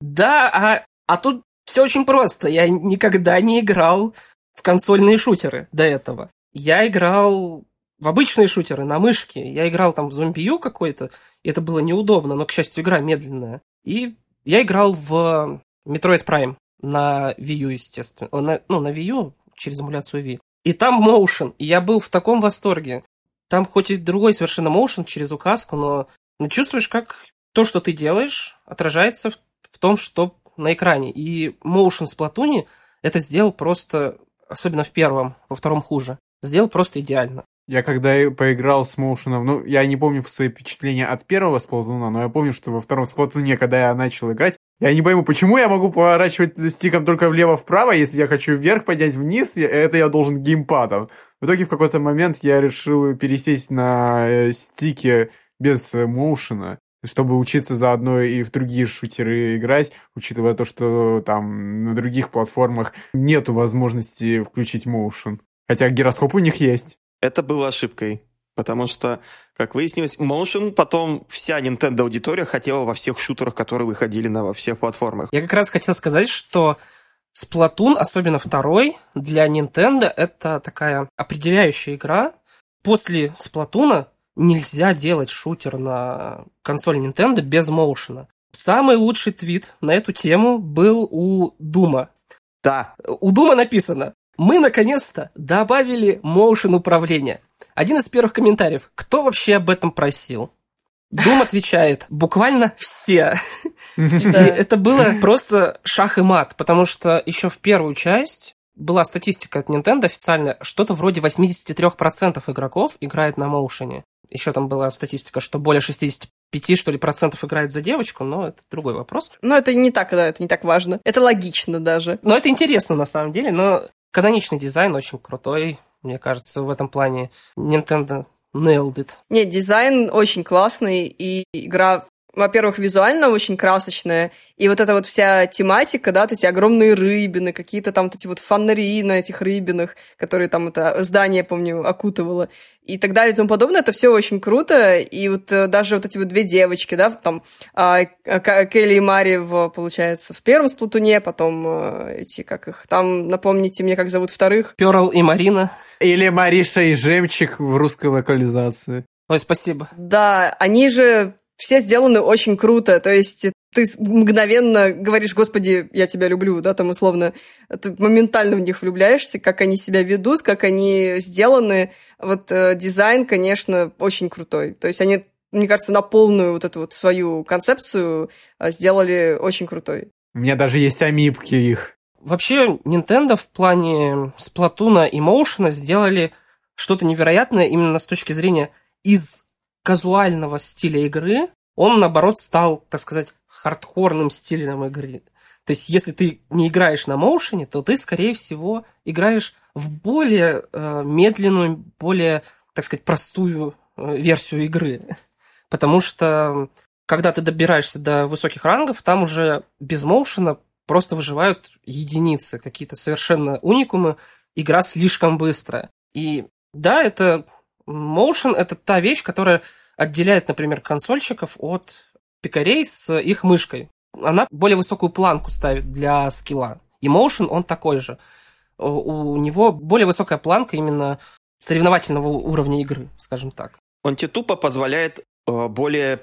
Да, а, а тут все очень просто. Я никогда не играл в консольные шутеры до этого. Я играл в обычные шутеры на мышке. Я играл там в зомбию какой-то, и это было неудобно, но, к счастью, игра медленная. И я играл в Metroid Prime на Wii U, естественно. На, ну, на Wii U, через эмуляцию Wii. И там motion, и я был в таком восторге. Там хоть и другой совершенно motion через указку, но, но чувствуешь, как то, что ты делаешь, отражается в, в том, что на экране. И motion с Платуни это сделал просто, особенно в первом, во втором хуже, сделал просто идеально. Я когда поиграл с моушеном, ну, я не помню свои впечатления от первого Сплатуна, но я помню, что во втором Сплатуне, когда я начал играть, я не пойму, почему я могу поворачивать стиком только влево-вправо, если я хочу вверх поднять вниз, это я должен геймпадом. В итоге в какой-то момент я решил пересесть на э, стике без моушена, чтобы учиться заодно и в другие шутеры играть, учитывая то, что там на других платформах нету возможности включить моушен. Хотя гироскоп у них есть. Это было ошибкой. Потому что, как выяснилось, Motion потом вся Nintendo аудитория хотела во всех шутерах, которые выходили на во всех платформах. Я как раз хотел сказать, что Splatoon, особенно второй, для Nintendo это такая определяющая игра. После Splatoon нельзя делать шутер на консоли Nintendo без моушена. Самый лучший твит на эту тему был у Дума. Да. У Дума написано, мы наконец-то добавили моушен управления. Один из первых комментариев. Кто вообще об этом просил? Дум отвечает, буквально все. Это было просто шах и мат, потому что еще в первую часть была статистика от Nintendo официальная, что-то вроде 83% игроков играет на моушене. Еще там была статистика, что более 65 что ли, процентов играет за девочку, но это другой вопрос. Но это не так, да, это не так важно. Это логично даже. Но это интересно на самом деле, но Каноничный дизайн очень крутой, мне кажется, в этом плане Nintendo nailed it. Нет, дизайн очень классный, и игра во-первых, визуально очень красочная, и вот эта вот вся тематика, да, вот эти огромные рыбины, какие-то там вот эти вот фонари на этих рыбинах, которые там это здание, помню, окутывало, и так далее и тому подобное, это все очень круто, и вот э, даже вот эти вот две девочки, да, там а, Келли и Мари, в, получается, в первом сплутуне, потом а, эти, как их, там, напомните мне, как зовут вторых. Перл и Марина. Или Мариша и Жемчик в русской локализации. Ой, спасибо. Да, они же все сделаны очень круто, то есть ты мгновенно говоришь, господи, я тебя люблю, да, там условно, ты моментально в них влюбляешься, как они себя ведут, как они сделаны. Вот э, дизайн, конечно, очень крутой. То есть они, мне кажется, на полную вот эту вот свою концепцию э, сделали очень крутой. У меня даже есть амипки их. Вообще, Nintendo в плане Сплатуна и Моушена сделали что-то невероятное именно с точки зрения из казуального стиля игры, он, наоборот, стал, так сказать, хардкорным стилем игры. То есть, если ты не играешь на моушене, то ты, скорее всего, играешь в более э, медленную, более, так сказать, простую э, версию игры. Потому что, когда ты добираешься до высоких рангов, там уже без моушена просто выживают единицы, какие-то совершенно уникумы. Игра слишком быстрая. И да, это Motion — это та вещь, которая отделяет, например, консольщиков от пикарей с их мышкой. Она более высокую планку ставит для скилла. И Motion, он такой же. У него более высокая планка именно соревновательного уровня игры, скажем так. Он тебе тупо позволяет э, более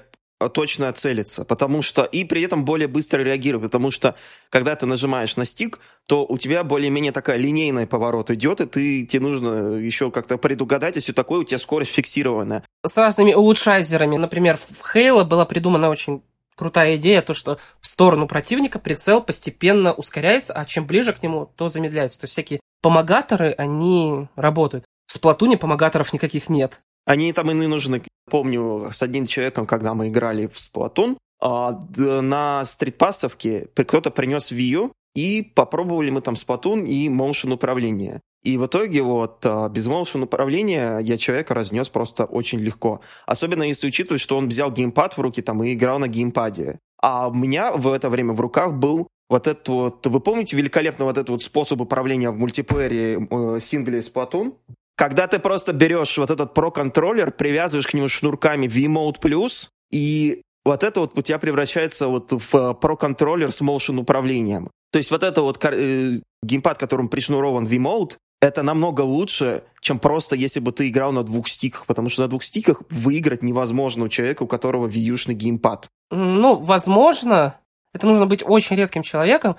точно целиться, потому что и при этом более быстро реагировать, потому что когда ты нажимаешь на стик, то у тебя более-менее такая линейный поворот идет, и ты, тебе нужно еще как-то предугадать, и все такое, у тебя скорость фиксированная. С разными улучшайзерами. Например, в Halo была придумана очень крутая идея, то, что в сторону противника прицел постепенно ускоряется, а чем ближе к нему, то замедляется. То есть всякие помогаторы, они работают. В Сплатуне помогаторов никаких нет. Они там и не нужны. Помню, с одним человеком, когда мы играли в Splatoon, а, на стритпассовке кто-то принес Wii и попробовали мы там Splatoon и motion управление. И в итоге вот а, без motion управления я человека разнес просто очень легко. Особенно если учитывать, что он взял геймпад в руки там и играл на геймпаде. А у меня в это время в руках был вот этот вот... Вы помните великолепно вот этот вот способ управления в мультиплеере э, сингле Splatoon? Когда ты просто берешь вот этот Pro-контроллер, привязываешь к нему шнурками V-Mode Plus, и вот это вот у тебя превращается вот в э, Pro-контроллер с motion управлением. То есть вот это вот э, геймпад, которым пришнурован V-Mode, это намного лучше, чем просто если бы ты играл на двух стиках, потому что на двух стиках выиграть невозможно у человека, у которого вьюшный геймпад. Ну, возможно, это нужно быть очень редким человеком,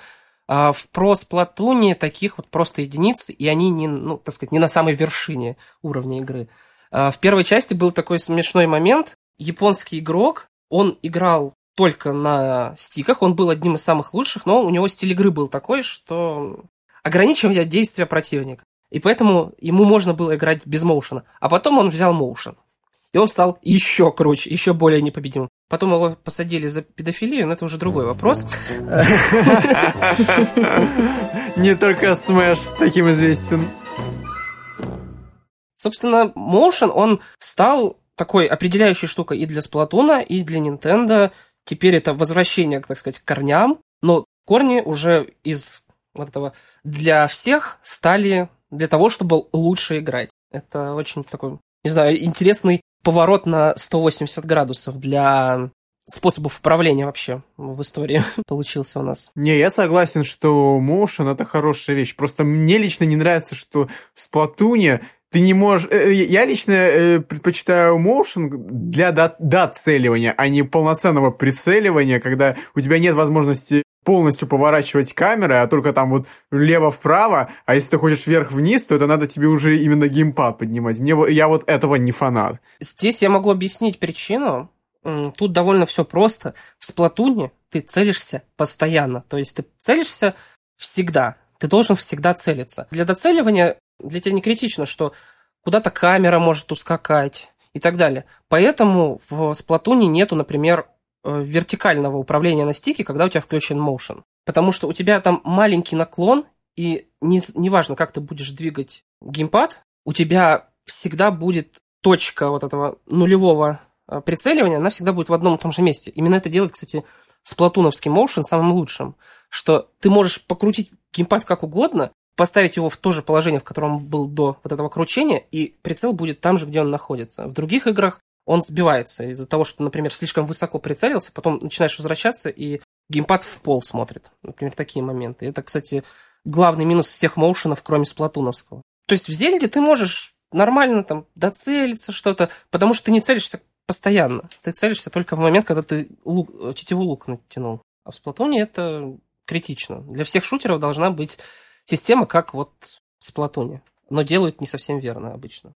в про сплатуне таких вот просто единицы, и они не, ну, так сказать, не на самой вершине уровня игры. А в первой части был такой смешной момент. Японский игрок, он играл только на стиках, он был одним из самых лучших, но у него стиль игры был такой, что ограничивая действия противника. И поэтому ему можно было играть без моушена. А потом он взял моушен. И он стал еще круче, еще более непобедимым. Потом его посадили за педофилию, но это уже другой вопрос. Не только Smash таким известен. Собственно, Motion, он стал такой определяющей штукой и для Сплатуна, и для Nintendo. Теперь это возвращение, так сказать, к корням, но корни уже из вот этого для всех стали для того, чтобы лучше играть. Это очень такой, не знаю, интересный поворот на 180 градусов для способов управления вообще в истории получился у нас. Не, я согласен, что Motion это хорошая вещь. Просто мне лично не нравится, что в Сплатуне ты не можешь... Э, э, я лично э, предпочитаю motion для доцеливания, а не полноценного прицеливания, когда у тебя нет возможности полностью поворачивать камеры, а только там вот лево-вправо, а если ты хочешь вверх-вниз, то это надо тебе уже именно геймпад поднимать. Мне, я вот этого не фанат. Здесь я могу объяснить причину. Тут довольно все просто. В сплатуне ты целишься постоянно. То есть ты целишься всегда. Ты должен всегда целиться. Для доцеливания для тебя не критично, что куда-то камера может ускакать и так далее. Поэтому в сплатуне нету, например, вертикального управления на стике, когда у тебя включен motion. Потому что у тебя там маленький наклон, и не, неважно, как ты будешь двигать геймпад, у тебя всегда будет точка вот этого нулевого э, прицеливания, она всегда будет в одном и том же месте. Именно это делает, кстати, с платуновским motion самым лучшим, что ты можешь покрутить геймпад как угодно, поставить его в то же положение, в котором он был до вот этого кручения, и прицел будет там же, где он находится. В других играх он сбивается из-за того, что, например, слишком высоко прицелился, потом начинаешь возвращаться, и геймпад в пол смотрит. Например, такие моменты. Это, кстати, главный минус всех моушенов, кроме сплатуновского. То есть в Зельде ты можешь нормально там доцелиться что-то, потому что ты не целишься постоянно. Ты целишься только в момент, когда ты лук, тетиву лук натянул. А в Сплатуне это критично. Для всех шутеров должна быть система, как вот в Сплатуне. Но делают не совсем верно обычно.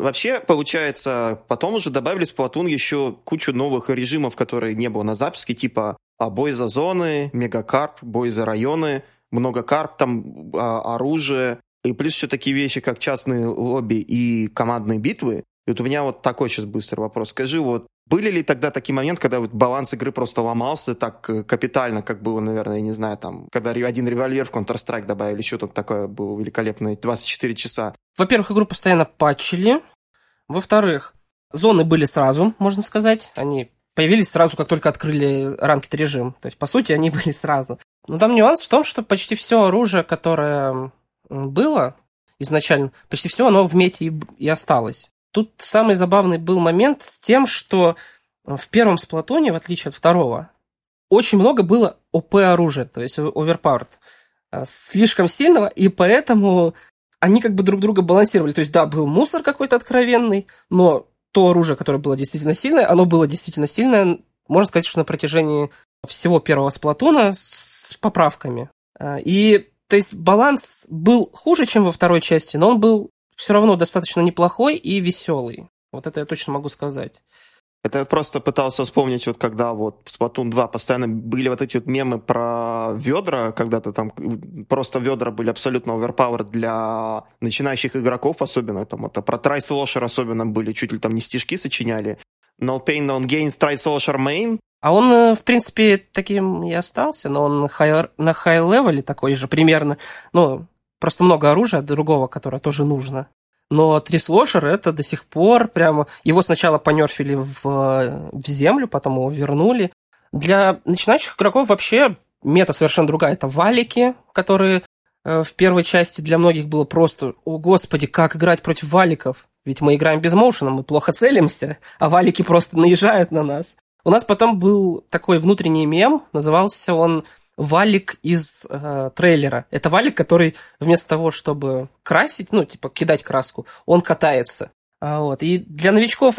Вообще, получается, потом уже добавили в Splatoon еще кучу новых режимов, которые не было на запуске, типа а, бой за зоны, мегакарп, бой за районы, много карп, там а, оружие, и плюс еще такие вещи, как частные лобби и командные битвы. И вот у меня вот такой сейчас быстрый вопрос. Скажи, вот были ли тогда такие моменты, когда вот баланс игры просто ломался так э, капитально, как было, наверное, я не знаю, там, когда один револьвер в Counter-Strike добавили, еще тут такое было великолепное 24 часа. Во-первых, игру постоянно патчили. Во-вторых, зоны были сразу, можно сказать. Они появились сразу, как только открыли ранкет режим. То есть, по сути, они были сразу. Но там нюанс в том, что почти все оружие, которое было изначально, почти все оно в мете и осталось. Тут самый забавный был момент с тем, что в первом сплатоне, в отличие от второго, очень много было ОП оружия, то есть overpowered, э, слишком сильного, и поэтому они как бы друг друга балансировали. То есть, да, был мусор какой-то откровенный, но то оружие, которое было действительно сильное, оно было действительно сильное, можно сказать, что на протяжении всего первого сплатуна с поправками. Э, и, то есть, баланс был хуже, чем во второй части, но он был все равно достаточно неплохой и веселый. Вот это я точно могу сказать. Это я просто пытался вспомнить, вот когда вот в Splatoon 2 постоянно были вот эти вот мемы про ведра, когда-то там просто ведра были абсолютно overpowered для начинающих игроков, особенно там это про Трайслошер особенно были, чуть ли там не стишки сочиняли. No pain, no gains, Tri-Slosher main. А он, э, в принципе, таким и остался, но он на high level е такой же примерно. Ну, Просто много оружия другого, которое тоже нужно. Но Tri-Slosher это до сих пор прямо... Его сначала понерфили в, в землю, потом его вернули. Для начинающих игроков вообще мета совершенно другая. Это валики, которые э, в первой части для многих было просто «О, господи, как играть против валиков?» Ведь мы играем без motion а, мы плохо целимся, а валики просто наезжают на нас. У нас потом был такой внутренний мем, назывался он валик из э, трейлера. Это валик, который вместо того, чтобы красить, ну, типа, кидать краску, он катается. А, вот. И для новичков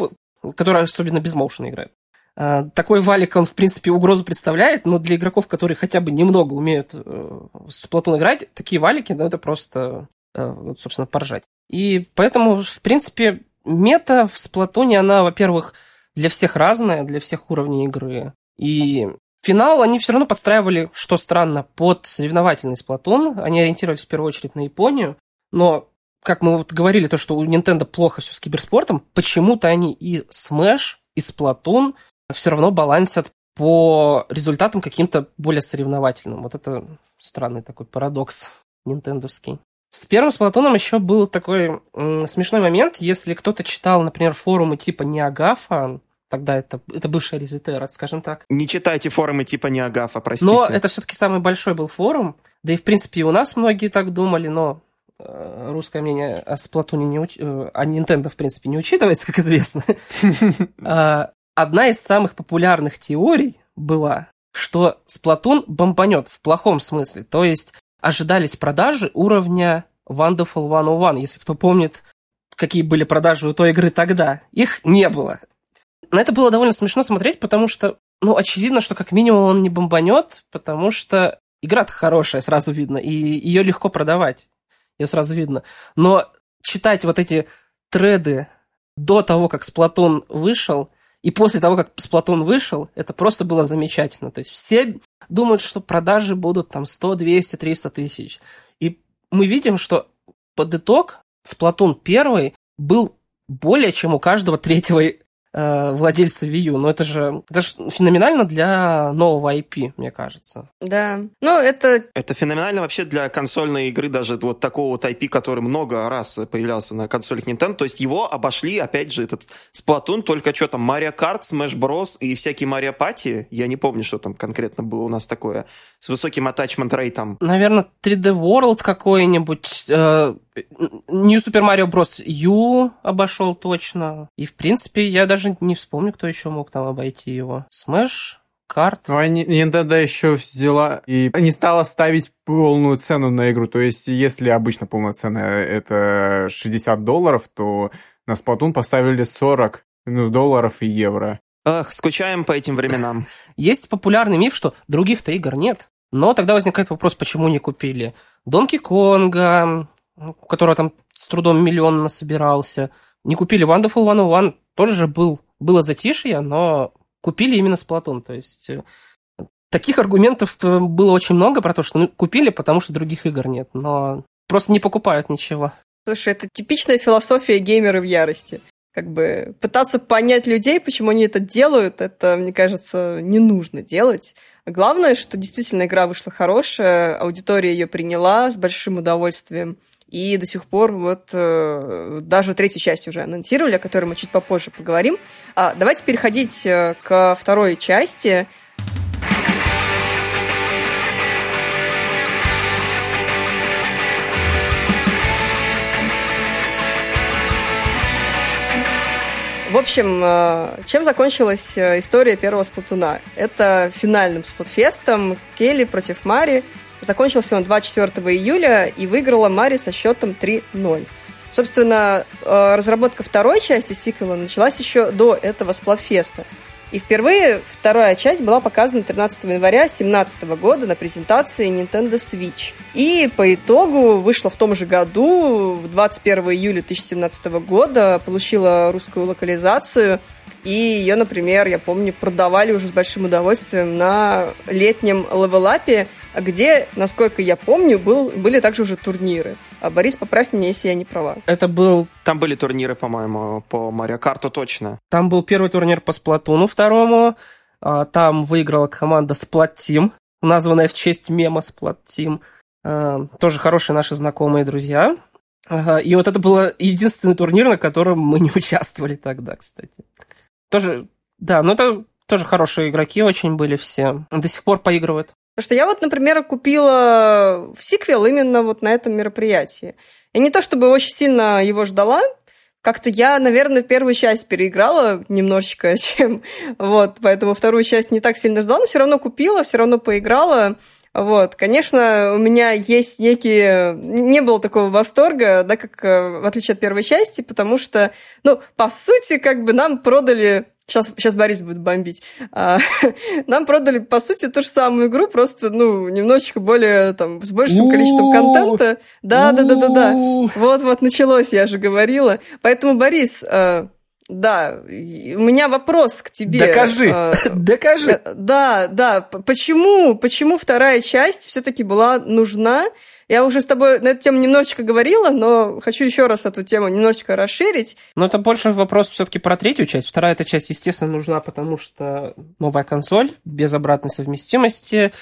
которые особенно без моушена играют. А, такой валик, он, в принципе, угрозу представляет, но для игроков, которые хотя бы немного умеют э, с Платон играть, такие валики, ну, это просто, э, собственно, поржать. И поэтому, в принципе, мета в Сплатоне, она, во-первых, для всех разная, для всех уровней игры. И финал они все равно подстраивали, что странно, под соревновательный Сплатон. Они ориентировались в первую очередь на Японию. Но, как мы вот говорили, то, что у Nintendo плохо все с киберспортом, почему-то они и Smash, и Splatoon все равно балансят по результатам каким-то более соревновательным. Вот это странный такой парадокс нинтендовский. С первым Сплатоном еще был такой м, смешной момент. Если кто-то читал, например, форумы типа Неагафа, тогда это, это бывшая Резетера, скажем так. Не читайте форумы типа Неагафа, простите. Но это все-таки самый большой был форум. Да и, в принципе, и у нас многие так думали, но э, русское мнение о Сплатуне не уч... Э, о Nintendo, в принципе, не учитывается, как известно. А, одна из самых популярных теорий была, что Сплатун бомбанет в плохом смысле. То есть ожидались продажи уровня Wonderful 101. Если кто помнит, какие были продажи у той игры тогда, их не было. На это было довольно смешно смотреть, потому что, ну, очевидно, что как минимум он не бомбанет, потому что игра-то хорошая, сразу видно, и ее легко продавать. Ее сразу видно. Но читать вот эти треды до того, как Сплатон вышел – и после того, как Сплатон вышел, это просто было замечательно. То есть все думают, что продажи будут там 100, 200, 300 тысяч. И мы видим, что под итог Сплатун первый был более чем у каждого третьего э, владельца Wii U. Но это же, это же феноменально для нового IP, мне кажется. Да. Ну, это... Это феноменально вообще для консольной игры, даже вот такого вот IP, который много раз появлялся на консолях Nintendo. То есть его обошли, опять же, этот Splatoon, только что там Mario Kart, Smash Bros. и всякие Mario Party. Я не помню, что там конкретно было у нас такое. С высоким attachment рейтом. Наверное, 3D World какой-нибудь. Э, New Super Mario Bros. U обошел точно. И, в принципе, я даже не вспомню, кто еще мог там обойти его. Smash, карт. Ну, а Nintendo еще взяла и не стала ставить полную цену на игру. То есть, если обычно полная цена это 60 долларов, то на Splatoon поставили 40 ну, долларов и евро. Ах, скучаем по этим временам. Есть популярный миф, что других-то игр нет. Но тогда возникает вопрос, почему не купили Донки Конга, у которого там с трудом миллион насобирался. Не купили Wonderful 101, тоже же был, было затишье, но купили именно Сплатон. То есть э, таких аргументов э, было очень много про то, что ну, купили, потому что других игр нет, но просто не покупают ничего. Слушай, это типичная философия геймера в ярости. Как бы пытаться понять людей, почему они это делают, это, мне кажется, не нужно делать. Главное, что действительно игра вышла хорошая, аудитория ее приняла с большим удовольствием. И до сих пор вот э, даже третью часть уже анонсировали, о которой мы чуть попозже поговорим. А, давайте переходить э, к второй части. В общем, э, чем закончилась э, история первого сплатуна? Это финальным сплатфестом Келли против Мари – Закончился он 24 июля и выиграла Мари со счетом 3-0. Собственно, э, разработка второй части сиквела началась еще до этого Сплатфеста. И впервые вторая часть была показана 13 января 2017 года на презентации Nintendo Switch. И по итогу вышла в том же году, 21 июля 2017 года, получила русскую локализацию. И ее, например, я помню, продавали уже с большим удовольствием на летнем левелапе, где, насколько я помню, был, были также уже турниры. А Борис, поправь меня, если я не права. Это был... Там были турниры, по-моему, по Марио Карту точно. Там был первый турнир по Сплатуну второму. А, там выиграла команда Team, названная в честь мема Team. А, тоже хорошие наши знакомые друзья. И вот это был единственный турнир, на котором мы не участвовали тогда, кстати. Тоже, да, но это тоже хорошие игроки очень были все. До сих пор поигрывают. Потому что я вот, например, купила сиквел именно вот на этом мероприятии. И не то чтобы очень сильно его ждала, как-то я, наверное, первую часть переиграла немножечко, чем вот, поэтому вторую часть не так сильно ждала, но все равно купила, все равно поиграла. Вот, конечно, у меня есть некие... Не было такого восторга, да, как э, в отличие от первой части, потому что, ну, по сути, как бы нам продали Сейчас, сейчас Борис будет бомбить. А, нам продали, по сути, ту же самую игру, просто, ну, немножечко более, там, с большим количеством контента. Да, да, да, да, да. Вот-вот началось, я же говорила. Поэтому, Борис, э, да, у меня вопрос к тебе. Докажи, э, докажи. Э, да, да, почему, почему вторая часть все-таки была нужна? Я уже с тобой на эту тему немножечко говорила, но хочу еще раз эту тему немножечко расширить. Но это больше вопрос все-таки про третью часть. Вторая эта часть, естественно, нужна, потому что новая консоль без обратной совместимости.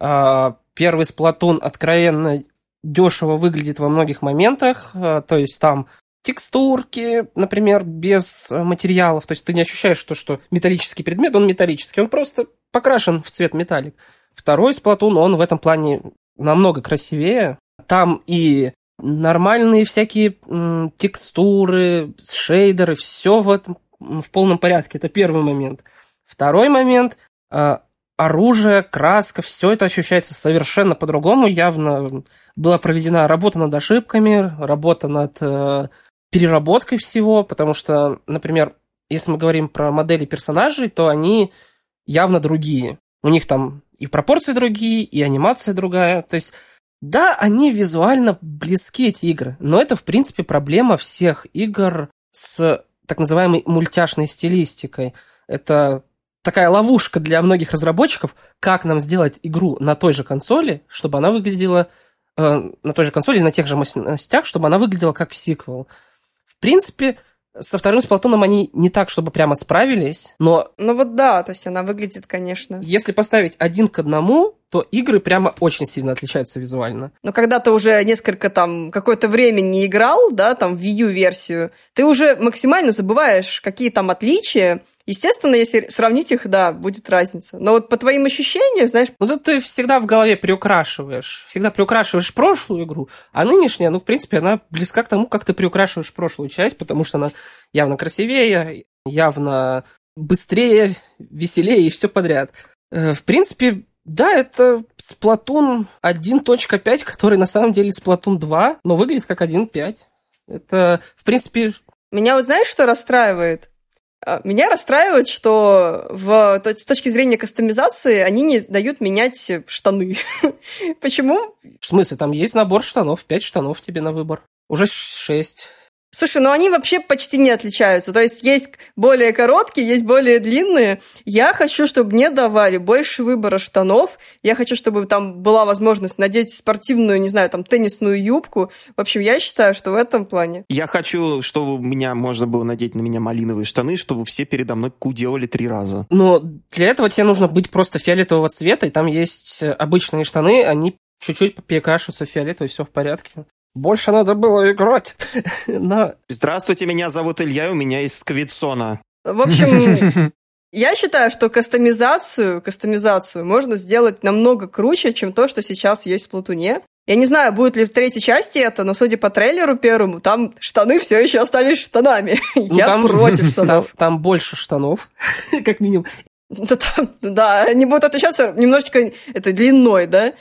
А, первый сплатун откровенно дешево выглядит во многих моментах. А, то есть там текстурки, например, без материалов. То есть ты не ощущаешь то, что металлический предмет, он металлический, он просто покрашен в цвет металлик. Второй Сплатун, он в этом плане намного красивее. Там и нормальные всякие м, текстуры, шейдеры, все в этом в полном порядке. Это первый момент. Второй момент э, оружие, краска, все это ощущается совершенно по-другому. Явно была проведена работа над ошибками, работа над э, переработкой всего, потому что, например, если мы говорим про модели персонажей, то они явно другие. У них там и пропорции другие, и анимация другая. То есть, да, они визуально близки, эти игры, но это, в принципе, проблема всех игр с так называемой мультяшной стилистикой. Это такая ловушка для многих разработчиков, как нам сделать игру на той же консоли, чтобы она выглядела э, на той же консоли, на тех же мощностях, чтобы она выглядела как сиквел принципе, со вторым сплатоном они не так, чтобы прямо справились, но... Ну вот да, то есть она выглядит, конечно... Если поставить один к одному, то игры прямо очень сильно отличаются визуально. Но когда ты уже несколько там, какое-то время не играл, да, там, в Wii U-версию, ты уже максимально забываешь, какие там отличия, Естественно, если сравнить их, да, будет разница. Но вот по твоим ощущениям, знаешь... Ну, тут ты всегда в голове приукрашиваешь. Всегда приукрашиваешь прошлую игру, а нынешняя, ну, в принципе, она близка к тому, как ты приукрашиваешь прошлую часть, потому что она явно красивее, явно быстрее, веселее и все подряд. Э, в принципе, да, это Splatoon 1.5, который на самом деле Splatoon 2, но выглядит как 1.5. Это, в принципе... Меня вот знаешь, что расстраивает? А, меня расстраивает, что в, с точки зрения кастомизации они не дают менять штаны. Почему? В смысле, там есть набор штанов, пять штанов тебе на выбор. Уже шесть. Слушай, ну они вообще почти не отличаются. То есть есть более короткие, есть более длинные. Я хочу, чтобы мне давали больше выбора штанов. Я хочу, чтобы там была возможность надеть спортивную, не знаю, там теннисную юбку. В общем, я считаю, что в этом плане. Я хочу, чтобы у меня можно было надеть на меня малиновые штаны, чтобы все передо мной ку делали три раза. Но для этого тебе нужно быть просто фиолетового цвета, и там есть обычные штаны, они чуть-чуть перекрашиваются в фиолетовый, все в порядке. Больше надо было играть. Но... Здравствуйте, меня зовут Илья, у меня есть сквицона. В общем, я считаю, что кастомизацию, кастомизацию можно сделать намного круче, чем то, что сейчас есть в Платуне. Я не знаю, будет ли в третьей части это, но судя по трейлеру первому, там штаны все еще остались штанами. Ну, я там, против штанов. Там, там больше штанов, как минимум. Да, там, да, они будут отличаться немножечко это длиной, да?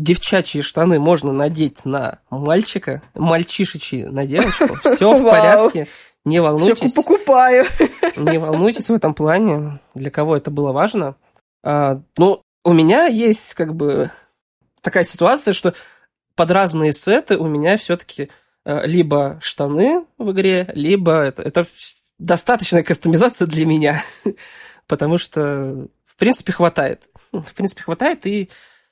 Девчачьи штаны можно надеть на мальчика, мальчишечьи на девочку. Все в порядке. Не волнуйтесь. Все покупаю. Не волнуйтесь в этом плане. Для кого это было важно. А, ну, у меня есть как бы такая ситуация, что под разные сеты у меня все-таки а, либо штаны в игре, либо это, это достаточная кастомизация для меня. Потому что, в принципе, хватает. В принципе, хватает, и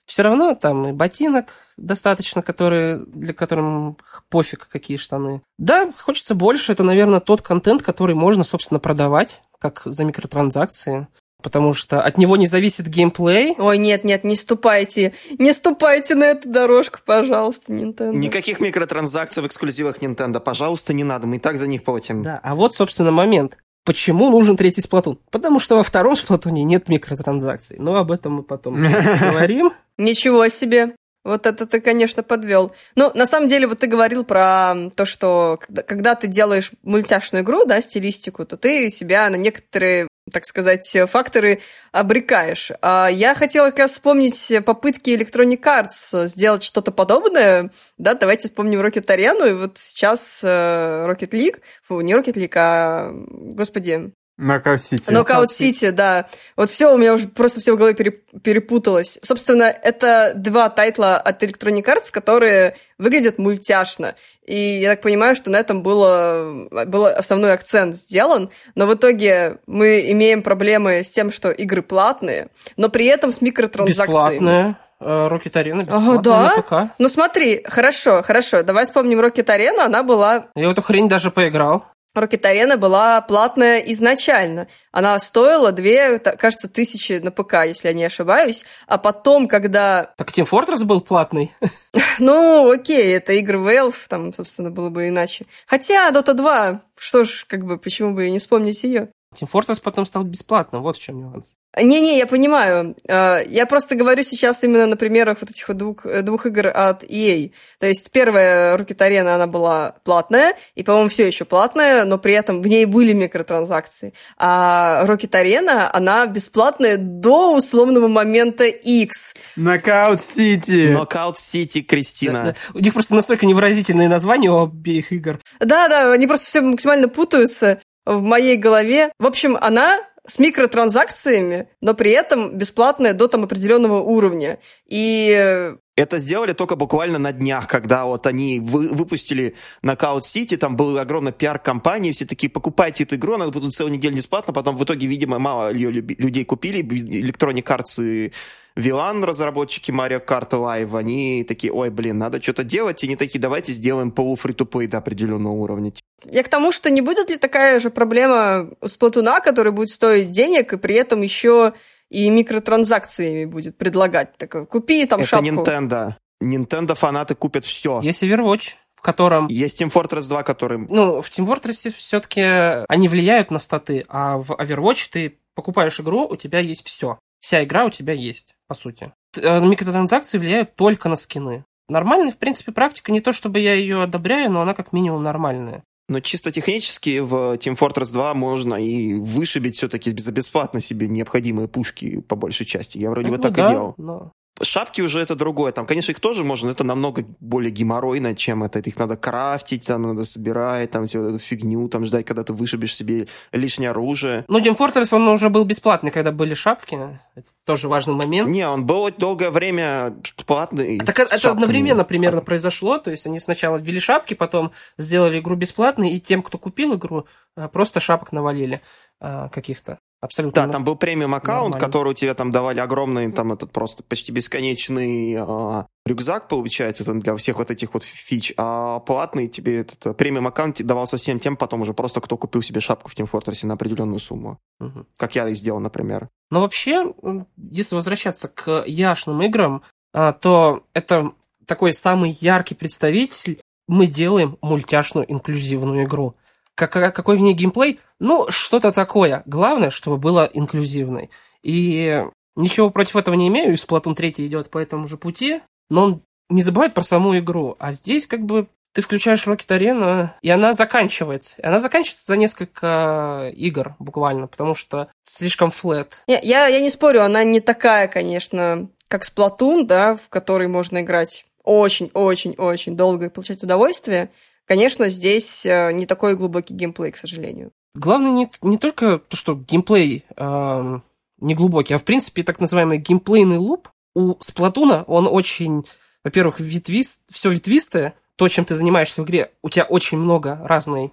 все равно там и ботинок достаточно, которые, для которым пофиг, какие штаны. Да, хочется больше. Это, наверное, тот контент, который можно, собственно, продавать, как за микротранзакции. Потому что от него не зависит геймплей. Ой, нет, нет, не ступайте. Не ступайте на эту дорожку, пожалуйста, Nintendo. Никаких микротранзакций в эксклюзивах Nintendo, пожалуйста, не надо. Мы и так за них платим. Да, а вот, собственно, момент. Почему нужен третий сплатун? Потому что во втором сплатуне нет микротранзакций. Но об этом мы потом поговорим. Ничего себе. Вот это ты, конечно, подвел. Ну, на самом деле, вот ты говорил про то, что когда, когда ты делаешь мультяшную игру, да, стилистику, то ты себя на некоторые так сказать, факторы обрекаешь. А я хотела как раз вспомнить попытки Electronic Arts сделать что-то подобное. Да, давайте вспомним Rocket Arena, и вот сейчас э, Rocket League, фу, не Rocket League, а, господи, Knockout City. Knockout City, да. Вот все у меня уже просто все в голове перепуталось. Собственно, это два title а от Electronic Arts, которые выглядят мультяшно. И я так понимаю, что на этом было, был основной акцент сделан. Но в итоге мы имеем проблемы с тем, что игры платные, но при этом с микротранзакциями. Бесплатные. Rocket Arena бесплатная ага, да? на ПК. Ну смотри, хорошо, хорошо, давай вспомним Rocket Arena, она была... Я в эту хрень даже поиграл. Arena была платная изначально. Она стоила две, кажется, тысячи на ПК, если я не ошибаюсь. А потом, когда... Так Team Fortress был платный? Ну, окей, это игры Valve, там, собственно, было бы иначе. Хотя Dota 2, что ж, как бы, почему бы и не вспомнить ее? Team Fortress потом стал бесплатным, вот в чем нюанс. Не-не, я понимаю. А, я просто говорю сейчас именно на примерах вот этих вот двух, двух игр от EA. То есть первая Rocket Arena, она была платная, и, по-моему, все еще платная, но при этом в ней были микротранзакции. А Rocket Arena, она бесплатная до условного момента X. Нокаут Сити. Нокаут Сити, Кристина. Да, да. У них просто настолько невыразительные названия у обеих игр. Да-да, они просто все максимально путаются в моей голове. В общем, она с микротранзакциями, но при этом бесплатная до там определенного уровня. И это сделали только буквально на днях, когда вот они вы, выпустили Knockout City, там был огромный пиар компании, все такие, покупайте эту игру, она будет целую неделю бесплатно, потом в итоге, видимо, мало ее людей купили, Electronic Arts Вилан, разработчики Mario Kart Live, они такие, ой, блин, надо что-то делать, и они такие, давайте сделаем полуфри to до определенного уровня. Я к тому, что не будет ли такая же проблема у Сплатуна, который будет стоить денег, и при этом еще и микротранзакциями будет предлагать. Так, купи там Это шапку. Nintendo. Nintendo фанаты купят все. Есть Overwatch, в котором... Есть Team Fortress 2, который... Ну, в Team Fortress все-таки они влияют на статы, а в Overwatch ты покупаешь игру, у тебя есть все. Вся игра у тебя есть, по сути. Э, микротранзакции влияют только на скины. Нормальная, в принципе, практика. Не то, чтобы я ее одобряю, но она как минимум нормальная. Но чисто технически в Team Fortress 2 можно и вышибить все-таки бесплатно себе необходимые пушки по большей части. Я вроде ну, бы так да, и делал. Но... Шапки уже это другое. Там, конечно, их тоже можно, но это намного более геморройно, чем это. Их надо крафтить, там надо собирать, там всю эту фигню, там ждать, когда ты вышибешь себе лишнее оружие. Ну, Team Fortress, он уже был бесплатный, когда были шапки. Это тоже важный момент. Не, он был долгое время платный. А так это шапками. одновременно примерно произошло. То есть они сначала ввели шапки, потом сделали игру бесплатной, и тем, кто купил игру, а, просто шапок навалили а, каких-то. Абсолютно. Да, там был премиум аккаунт, который тебе там давали огромный, там этот просто почти бесконечный э, рюкзак, получается, там для всех вот этих вот фич, а платный тебе этот э, премиум аккаунт давался всем тем, потом уже просто кто купил себе шапку в Team Fortress на определенную сумму. Угу. Как я и сделал, например. Но вообще, если возвращаться к яшным играм, а, то это такой самый яркий представитель. Мы делаем мультяшную инклюзивную игру. Как, какой в ней геймплей? Ну, что-то такое. Главное, чтобы было инклюзивной. И ничего против этого не имею, и Splatoon 3 идет по этому же пути, но он не забывает про саму игру. А здесь как бы ты включаешь Rocket Arena, и она заканчивается. И она заканчивается за несколько игр буквально, потому что слишком флет. Я, я, я не спорю, она не такая, конечно, как Splatoon, да, в которой можно играть очень-очень-очень долго и получать удовольствие. Конечно, здесь э, не такой глубокий геймплей, к сожалению. Главное не, не только то, что геймплей э, не глубокий, а в принципе так называемый геймплейный луп у Сплатуна, он очень, во-первых, ветвист, все ветвистое, то, чем ты занимаешься в игре, у тебя очень много разной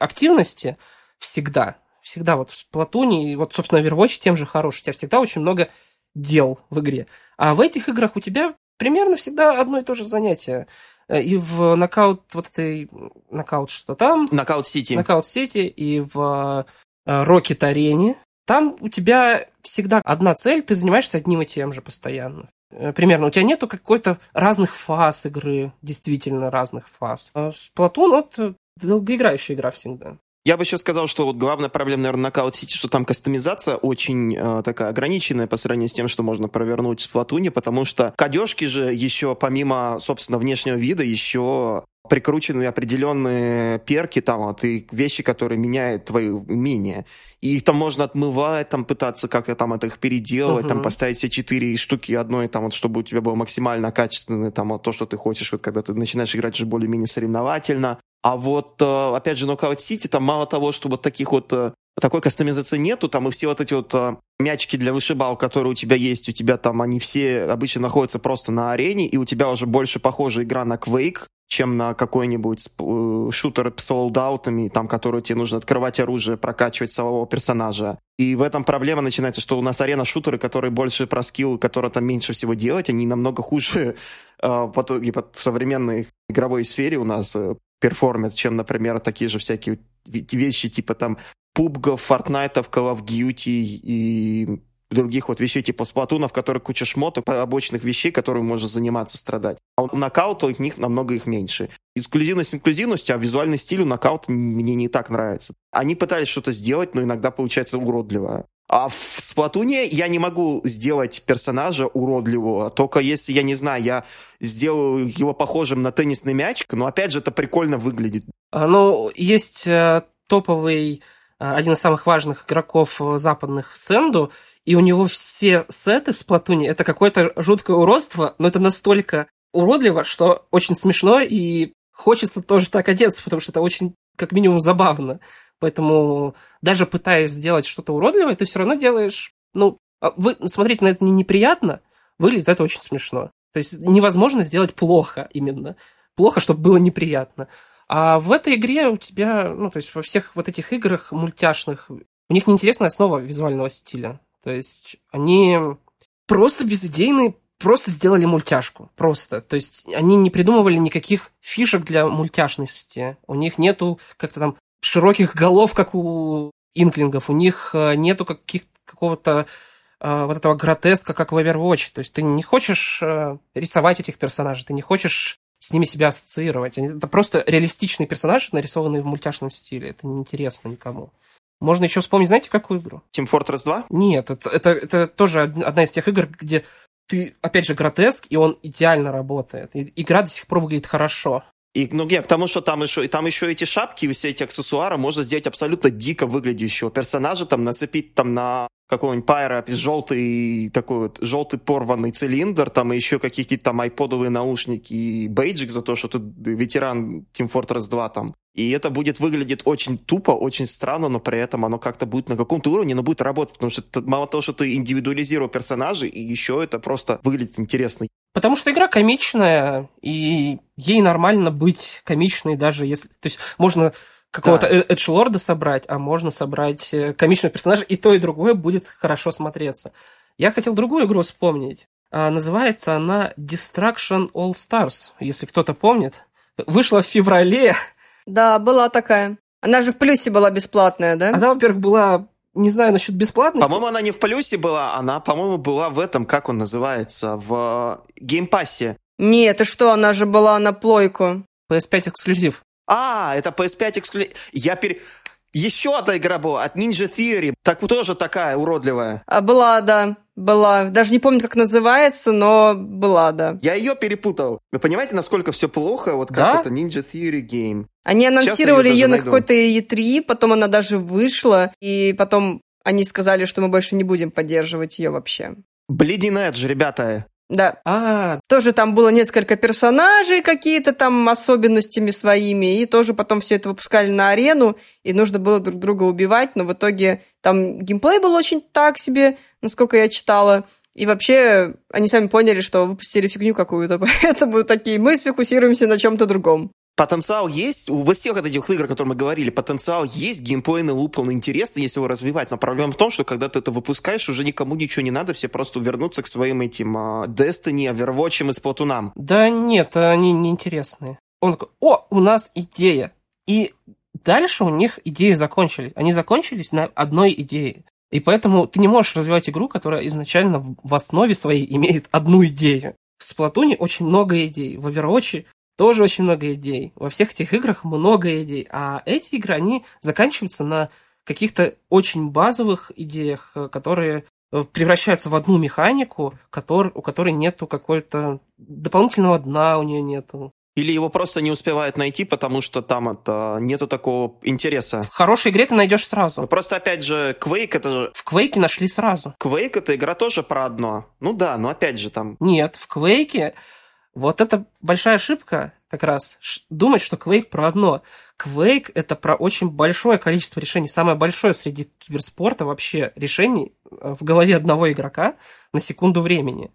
активности всегда. Всегда вот в Splatoon е, и вот, собственно, Overwatch тем же хорош. У тебя всегда очень много дел в игре. А в этих играх у тебя примерно всегда одно и то же занятие. Э, и в нокаут вот этой нокаут что там. Knockout City. Knockout City и в Rocket э, Арене. Там у тебя всегда одна цель, ты занимаешься одним и тем же постоянно. Э, примерно. У тебя нету какой-то разных фаз игры, действительно разных фаз. А Splatoon, вот, долгоиграющая игра всегда. Я бы еще сказал, что вот главная проблема, наверное, Knockout City, что там кастомизация очень э, такая ограниченная по сравнению с тем, что можно провернуть в Платуне, потому что кадешки же еще, помимо, собственно, внешнего вида, еще прикручены определенные перки там, вот, и вещи, которые меняют твои умения. И их там можно отмывать, там пытаться как-то там это их переделать, uh-huh. там поставить все четыре штуки одной, там вот, чтобы у тебя было максимально качественное, там вот то, что ты хочешь, вот когда ты начинаешь играть уже более-менее соревновательно. А вот, э, опять же, Knockout City, там мало того, что вот таких вот э, такой кастомизации нету, там и все вот эти вот а, мячики для вышибал, которые у тебя есть, у тебя там они все обычно находятся просто на арене, и у тебя уже больше похожа игра на Quake, чем на какой-нибудь э, шутер с солдаутами, там, который тебе нужно открывать оружие, прокачивать самого персонажа. И в этом проблема начинается, что у нас арена-шутеры, которые больше про скилл, которые там меньше всего делать, они намного хуже э, по, в современной игровой сфере у нас э, перформят, чем, например, такие же всякие вещи типа там пубгов, фортнайтов, Call of Duty и других вот вещей типа сплатуна, в которых куча шмоток, побочных вещей, которые можно заниматься, страдать. А у нокаута у них намного их меньше. Эксклюзивность инклюзивностью, а визуальный стиль у нокаута мне не так нравится. Они пытались что-то сделать, но иногда получается уродливо. А в Сплатуне я не могу сделать персонажа уродливого, только если, я не знаю, я сделаю его похожим на теннисный мячик, но опять же это прикольно выглядит. А, ну, есть э, топовый Э, один из самых важных игроков э, западных Сэнду, и у него все сеты в Сплатуне это какое-то жуткое уродство, но это настолько уродливо, что очень смешно, и хочется тоже так одеться, потому что это очень, как минимум, забавно. Поэтому даже пытаясь сделать что-то уродливое, ты все равно делаешь... Ну, а вы, смотреть на это не неприятно, выглядит это очень смешно. То есть невозможно сделать плохо именно. Плохо, чтобы было неприятно. А в этой игре у тебя, ну, то есть во всех вот этих играх мультяшных, у них неинтересная основа визуального стиля. То есть они просто безыдейные, просто сделали мультяшку. Просто. То есть они не придумывали никаких фишек для мультяшности. У них нету как-то там широких голов, как у инклингов. У них э, нету каких какого-то э, вот этого гротеска, как в Overwatch. То есть ты не хочешь э, рисовать этих персонажей, ты не хочешь с ними себя ассоциировать. Это просто реалистичный персонаж, нарисованный в мультяшном стиле. Это неинтересно никому. Можно еще вспомнить, знаете, какую игру? Team Fortress 2? Нет, это, это, это тоже одна из тех игр, где ты, опять же, гротеск, и он идеально работает. И игра до сих пор выглядит хорошо. И, ну, я к тому, что там еще, там еще эти шапки, все эти аксессуары, можно сделать абсолютно дико выглядящего персонажа, там, нацепить там на какого-нибудь пайра желтый такой вот желтый порванный цилиндр, там и еще какие-то там айподовые наушники и бейджик за то, что ты ветеран Team Fortress 2 там. И это будет выглядеть очень тупо, очень странно, но при этом оно как-то будет на каком-то уровне, но будет работать, потому что это, мало того, что ты индивидуализировал персонажей, и еще это просто выглядит интересно. Потому что игра комичная, и ей нормально быть комичной, даже если... То есть можно какого-то да. эдж-лорда собрать, а можно собрать э, комичного персонажа, и то, и другое будет хорошо смотреться. Я хотел другую игру вспомнить. А, называется она Destruction All Stars, если кто-то помнит. Вышла в феврале. Да, была такая. Она же в плюсе была бесплатная, да? Она, во-первых, была не знаю насчет бесплатности. По-моему, она не в плюсе была, она, по-моему, была в этом, как он называется, в геймпассе. Нет, ты что, она же была на плойку. PS5 эксклюзив. А, это PS5 эксклюзив. Я пере... Еще одна игра была от Ninja Theory. Так тоже такая уродливая. А была, да. Была. Даже не помню, как называется, но была, да. Я ее перепутал. Вы понимаете, насколько все плохо? Вот как да? это Ninja Theory Game. Они анонсировали ее, ее на какой-то E3, потом она даже вышла, и потом они сказали, что мы больше не будем поддерживать ее вообще. Bleeding Edge, ребята. Да. А, тоже там было несколько персонажей какие-то там особенностями своими, и тоже потом все это выпускали на арену, и нужно было друг друга убивать, но в итоге там геймплей был очень так себе, насколько я читала. И вообще они сами поняли, что выпустили фигню какую-то, поэтому такие, мы сфокусируемся на чем-то другом потенциал есть, у всех этих игр, о которых мы говорили, потенциал есть, геймплейный луп, он интересный, если его развивать, но проблема в том, что когда ты это выпускаешь, уже никому ничего не надо, все просто вернутся к своим этим uh, Destiny, Overwatch и Splatoon. Да нет, они неинтересные. Он такой, о, у нас идея. И дальше у них идеи закончились. Они закончились на одной идее. И поэтому ты не можешь развивать игру, которая изначально в основе своей имеет одну идею. В Сплатуне очень много идей, в Overwatch тоже очень много идей. Во всех этих играх много идей. А эти игры, они заканчиваются на каких-то очень базовых идеях, э, которые э, превращаются в одну механику, который, у которой нету какой-то дополнительного дна, у нее нету. Или его просто не успевают найти, потому что там это нету такого интереса? В хорошей игре ты найдешь сразу. Ну, просто, опять же, Quake это же... В Quake нашли сразу. Quake это игра тоже про одно. Ну да, но опять же там... Нет, в Quake... Вот это большая ошибка как раз. Думать, что Quake про одно. Quake — это про очень большое количество решений. Самое большое среди киберспорта вообще решений э, в голове одного игрока на секунду времени.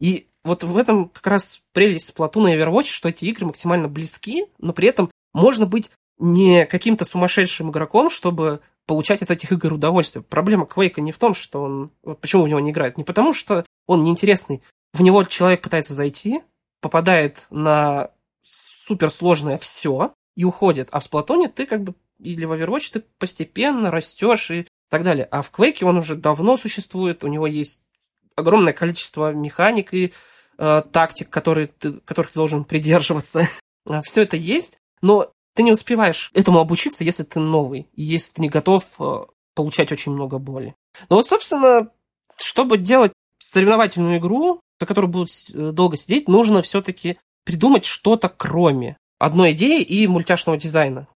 И вот в этом как раз прелесть Splatoon и Overwatch, что эти игры максимально близки, но при этом можно быть не каким-то сумасшедшим игроком, чтобы получать от этих игр удовольствие. Проблема Quake не в том, что он... Вот почему в него не играет? Не потому, что он неинтересный. В него человек пытается зайти, попадает на суперсложное все и уходит. А в Сплатоне ты как бы или в Overwatch ты постепенно растешь и так далее. А в Quake он уже давно существует, у него есть огромное количество механик и э, тактик, которые ты, которых ты должен придерживаться. А, все это есть, но ты не успеваешь этому обучиться, если ты новый, и если ты не готов э, получать очень много боли. Ну вот, собственно, чтобы делать соревновательную игру, за которую будут э, долго сидеть, нужно все-таки придумать что-то кроме одной идеи и мультяшного дизайна.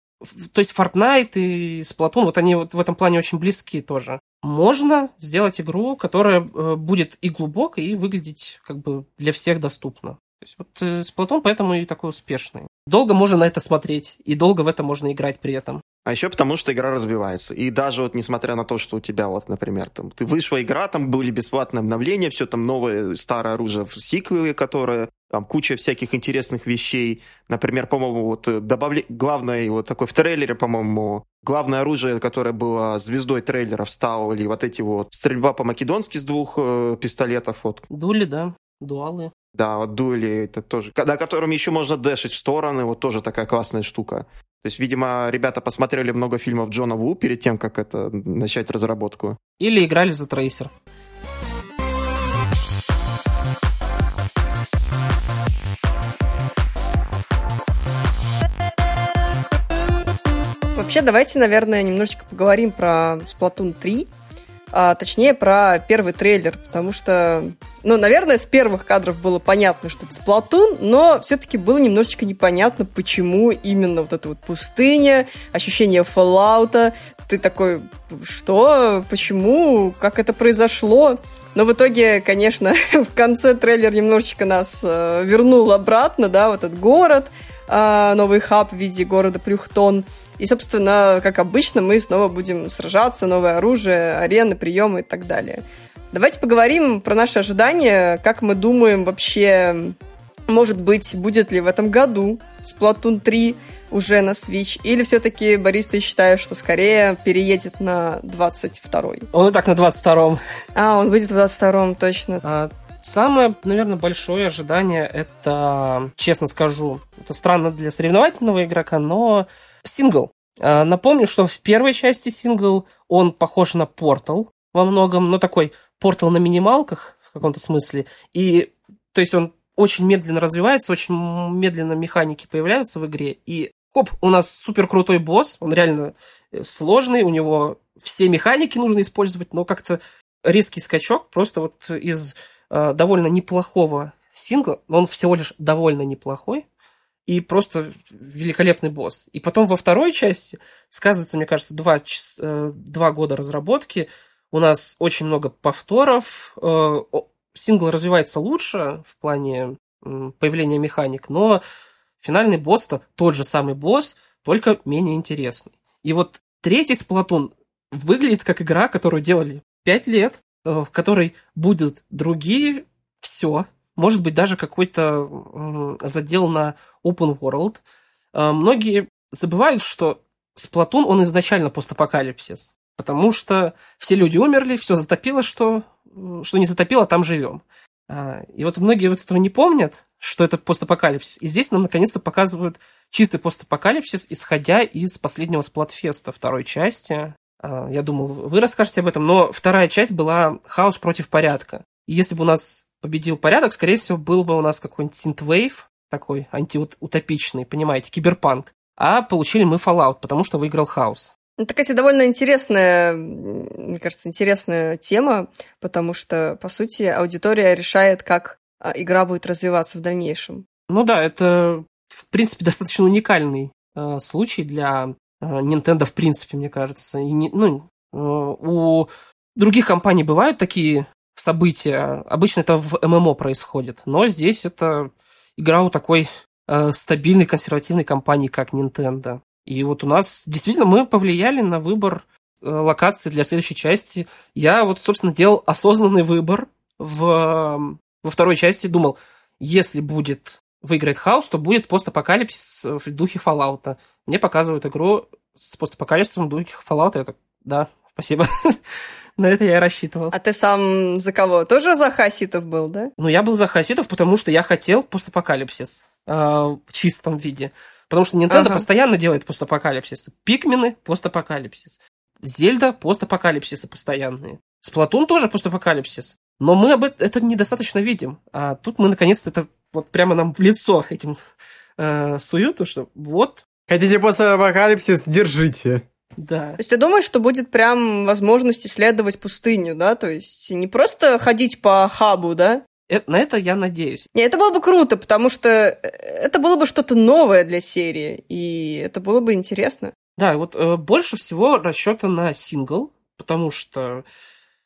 То есть Fortnite и Splatoon, вот они вот в этом плане очень близки тоже. Можно сделать игру, которая э, будет и глубокой, и выглядеть как бы для всех доступно. То есть вот э, Splatoon поэтому и такой успешный. Долго можно на это смотреть, и долго в это можно играть при этом. А еще потому, что игра развивается. И даже вот несмотря на то, что у тебя вот, например, там, ты вышла игра, там были бесплатные обновления, все там новое старое оружие в сиквеле, которое там куча всяких интересных вещей. Например, по-моему, вот э, добавли... главное, вот такой в трейлере, по-моему, главное оружие, которое было звездой трейлера, вставили вот эти вот стрельба по-македонски с двух э, пистолетов. Вот. Дули, да, дуалы. Да, вот дуэли, это тоже, на котором еще можно дэшить в стороны, вот тоже такая классная штука. То есть, видимо, ребята посмотрели много фильмов Джона Ву перед тем, как это начать разработку. Или играли за трейсер. Вообще, давайте, наверное, немножечко поговорим про Splatoon 3, а, точнее, про первый трейлер, потому что, ну, наверное, с первых кадров было понятно, что это Splatoon, но все-таки было немножечко непонятно, почему именно вот эта вот пустыня, ощущение Fallout, ты такой, что, почему, как это произошло? Но в итоге, конечно, в конце трейлер немножечко нас э, вернул обратно, да, вот этот город, э, новый хаб в виде города Плюхтон – и, собственно, как обычно, мы снова будем сражаться, новое оружие, арены, приемы и так далее. Давайте поговорим про наши ожидания, как мы думаем вообще, может быть, будет ли в этом году Splatoon 3 уже на Switch, или все-таки, Борис, ты считаешь, что скорее переедет на 22-й? Он и так на 22-м. А, он выйдет в 22-м, точно. А, Самое, наверное, большое ожидание это, честно скажу, это странно для соревновательного игрока, но Сингл. А, напомню, что в первой части сингл он похож на портал во многом, но такой портал на минималках в каком-то смысле. И, то есть, он очень медленно развивается, очень медленно механики появляются в игре. И, хоп, у нас супер крутой босс, он реально э, сложный, у него все механики нужно использовать, но как-то резкий скачок просто вот из э, довольно неплохого сингла, но он всего лишь довольно неплохой, и просто великолепный босс. И потом во второй части сказывается, мне кажется, два, э, два года разработки. У нас очень много повторов. Э, сингл развивается лучше в плане появления механик, но финальный босс-то тот же самый босс, только менее интересный. И вот третий Сплатун выглядит как игра, которую делали пять лет, э, в которой будут другие все, может быть, даже какой-то задел на open world. А, многие забывают, что Сплатун, он изначально постапокалипсис, потому что все люди умерли, все затопило, что, что не затопило, там живем. А, и вот многие вот этого не помнят, что это постапокалипсис. И здесь нам наконец-то показывают чистый постапокалипсис, исходя из последнего Сплатфеста второй части. А, я думал, вы расскажете об этом, но вторая часть была хаос против порядка. И если бы у нас победил порядок, скорее всего, был бы у нас какой-нибудь синтвейв, такой антиутопичный, понимаете, киберпанк. А получили мы Fallout, потому что выиграл хаос. Ну, это, кстати, довольно интересная, мне кажется, интересная тема, потому что, по сути, аудитория решает, как а, игра будет развиваться в дальнейшем. Ну да, это в принципе, достаточно уникальный э, случай для э, Nintendo, в принципе, мне кажется. И не, ну, э, у других компаний бывают такие события. Обычно это в ММО происходит. Но здесь это игра у такой э, стабильной консервативной компании, как Nintendo. И вот у нас действительно мы повлияли на выбор э, локации для следующей части. Я вот, собственно, делал осознанный выбор в, во второй части. Думал, если будет выиграет хаос, то будет постапокалипсис в духе Fallout. Мне показывают игру с постапокалипсисом в духе Fallout. Я так, да, спасибо. На это я и рассчитывал. А ты сам за кого? Тоже за хаситов был, да? Ну, я был за хаситов, потому что я хотел постапокалипсис э, в чистом виде. Потому что Nintendo ага. постоянно делает постапокалипсис. Пикмены – постапокалипсис. Зельда – постапокалипсисы постоянные. Сплатун тоже постапокалипсис. Но мы об этом это недостаточно видим. А тут мы наконец-то это вот прямо нам в лицо этим э, суют, что вот. Хотите постапокалипсис, держите. Да. То есть ты думаешь, что будет прям возможность исследовать пустыню, да? То есть не просто ходить по хабу, да? Это, на это я надеюсь. Не, это было бы круто, потому что э, это было бы что-то новое для серии, и это было бы интересно. Да, вот э, больше всего расчета на сингл, потому что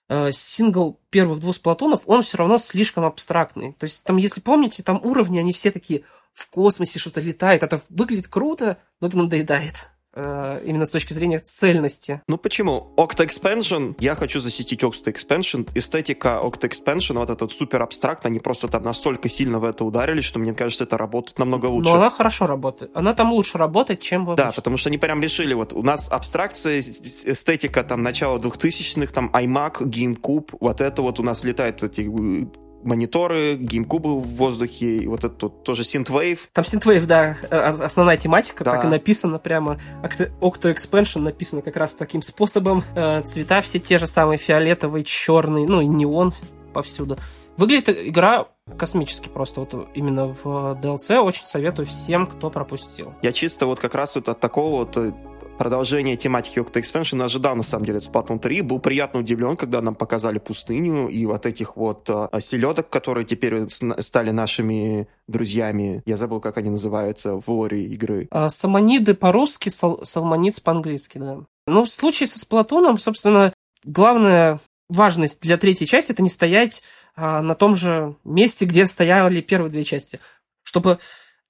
э, сингл первых двух сплатунов, он все равно слишком абстрактный. То есть там, если помните, там уровни, они все такие в космосе что-то летает, это выглядит круто, но это надоедает. Э, именно с точки зрения цельности. Ну почему? Octa Expansion, я хочу засетить Octa Expansion. Эстетика Octa Expansion, вот этот супер абстракт, они просто там настолько сильно в это ударили, что мне кажется, это работает намного лучше. Но она хорошо работает. Она там лучше работает, чем в Да, потому что они прям решили, вот у нас абстракция, эстетика там начала 2000-х, там iMac, GameCube, вот это вот у нас летает эти э, мониторы, геймкубы в воздухе, и вот это тут тоже Synthwave. Там Synthwave, да, э, основная тематика, да. так и написано прямо. Octo Expansion написано как раз таким способом. Э, цвета все те же самые, фиолетовый, черный, ну и неон повсюду. Выглядит игра космически просто. Вот именно в DLC очень советую всем, кто пропустил. Я чисто вот как раз вот от такого вот э, продолжение тематики Octa Expansion ожидал, на самом деле, Splatoon 3. Был приятно удивлен, когда нам показали пустыню и вот этих вот э, селедок, которые теперь стали нашими друзьями. Я забыл, как они называются в лоре игры. А, самониды по-русски, сал салмонидс по-английски, да. Ну, в случае со Сплатоном, собственно, главная важность для третьей части это не стоять а, на том же месте, где стояли первые две части. Чтобы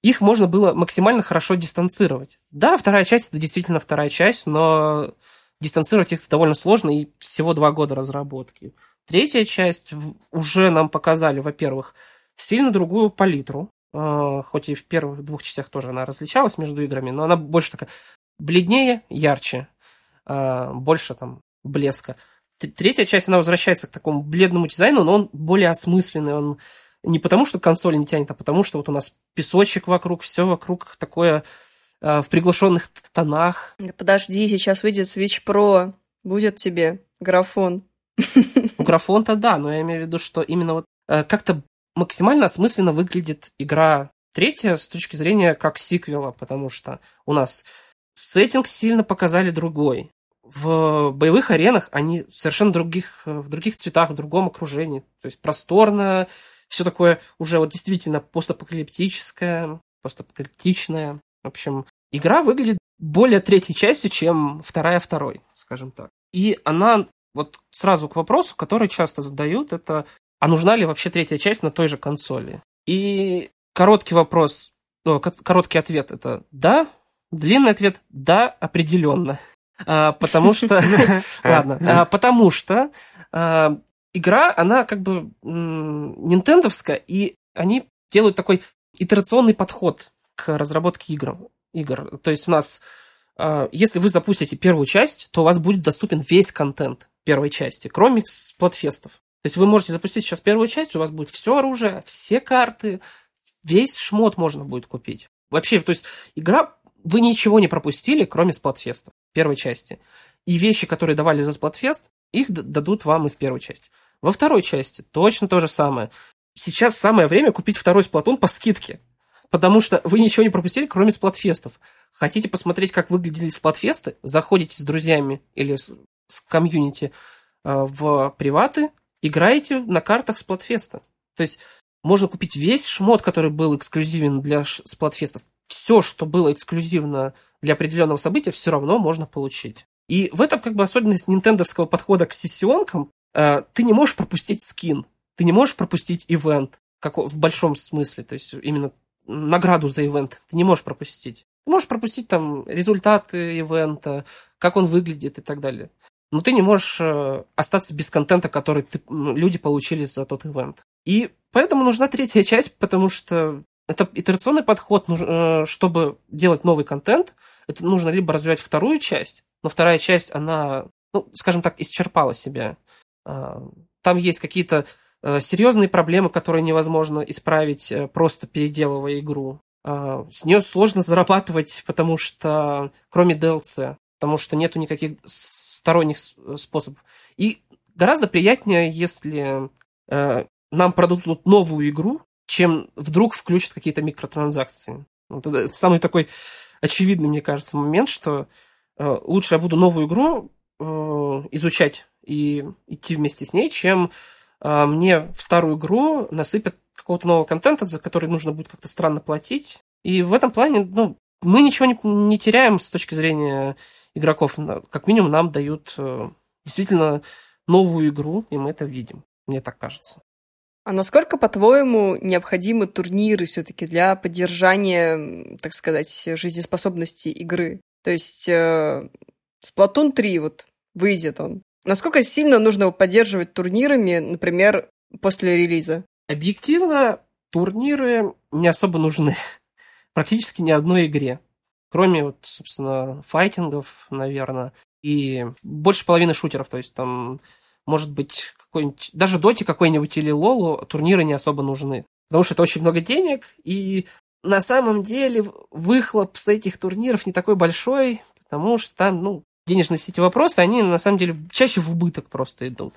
их можно было максимально хорошо дистанцировать. Да, вторая часть это действительно вторая часть, но дистанцировать их довольно сложно, и всего два года разработки. Третья часть уже нам показали, во-первых, сильно другую палитру, а, хоть и в первых двух частях тоже она различалась между играми, но она больше такая бледнее, ярче, а, больше там блеска. Третья часть, она возвращается к такому бледному дизайну, но он более осмысленный, он не потому, что консоль не тянет, а потому, что вот у нас песочек вокруг, все вокруг такое э, в приглушенных тонах. Да подожди, сейчас выйдет Switch Pro, будет тебе графон. Ну, графон-то да, но я имею в виду, что именно вот э, как-то максимально осмысленно выглядит игра третья с точки зрения как сиквела, потому что у нас сеттинг сильно показали другой. В боевых аренах они совершенно других, э, в других цветах, в другом окружении. То есть просторно, все такое уже вот действительно постапокалиптическое, постапокалиптичное. В общем, игра выглядит более третьей частью, чем вторая второй, скажем так. И она, вот сразу к вопросу, который часто задают, это, а нужна ли вообще третья часть на той же консоли? И короткий вопрос, о, короткий ответ это да, длинный ответ да, определенно. А, потому что, ладно, а, потому что а, игра, она как бы нинтендовская, и они делают такой итерационный подход к разработке игр. игр. То есть у нас, э, если вы запустите первую часть, то у вас будет доступен весь контент первой части, кроме сплатфестов. То есть вы можете запустить сейчас первую часть, у вас будет все оружие, все карты, весь шмот можно будет купить. Вообще, то есть игра, вы ничего не пропустили, кроме сплатфеста первой части. И вещи, которые давали за сплатфест, их дадут вам и в первой части. Во второй части точно то же самое. Сейчас самое время купить второй сплатун по скидке. Потому что вы ничего не пропустили, кроме сплатфестов. Хотите посмотреть, как выглядели сплатфесты? Заходите с друзьями или с, с комьюнити э, в приваты, играете на картах сплатфеста. То есть можно купить весь шмот, который был эксклюзивен для сплатфестов. все, что было эксклюзивно для определенного события, все равно можно получить. И в этом как бы особенность нинтендовского подхода к сессионкам. Э, ты не можешь пропустить скин, ты не можешь пропустить ивент, как в большом смысле, то есть именно награду за ивент ты не можешь пропустить. Ты можешь пропустить там результаты ивента, как он выглядит и так далее. Но ты не можешь э, остаться без контента, который ты, люди получили за тот ивент. И поэтому нужна третья часть, потому что это итерационный подход, э, чтобы делать новый контент. Это нужно либо развивать вторую часть, но вторая часть, она, ну, скажем так, исчерпала себя. А, там есть какие-то э, серьезные проблемы, которые невозможно исправить, просто переделывая игру. А, с нее сложно зарабатывать, потому что, кроме DLC, потому что нету никаких сторонних способов. И гораздо приятнее, если э, нам продадут новую игру, чем вдруг включат какие-то микротранзакции. Вот это самый такой очевидный, мне кажется, момент, что э, лучше я буду новую игру э, изучать и идти вместе с ней, чем э, мне в старую игру насыпят какого-то нового контента, за который нужно будет как-то странно платить. И в этом плане, ну, мы ничего не, не теряем с точки зрения игроков. Как минимум нам дают э, действительно новую игру, и мы это видим. Мне так кажется. А насколько, по-твоему, необходимы турниры все-таки для поддержания, так сказать, жизнеспособности игры? То есть э, Splatoon 3, вот выйдет он. Насколько сильно нужно его поддерживать турнирами, например, после релиза? Объективно, турниры не особо нужны практически ни одной игре. Кроме, вот, собственно, файтингов, наверное, и больше половины шутеров. То есть там, может быть, какой-нибудь... Даже Доте какой-нибудь или Лолу турниры не особо нужны. Потому что это очень много денег, и на самом деле выхлоп с этих турниров не такой большой, потому что там, ну, денежные все эти вопросы, они на самом деле чаще в убыток просто идут.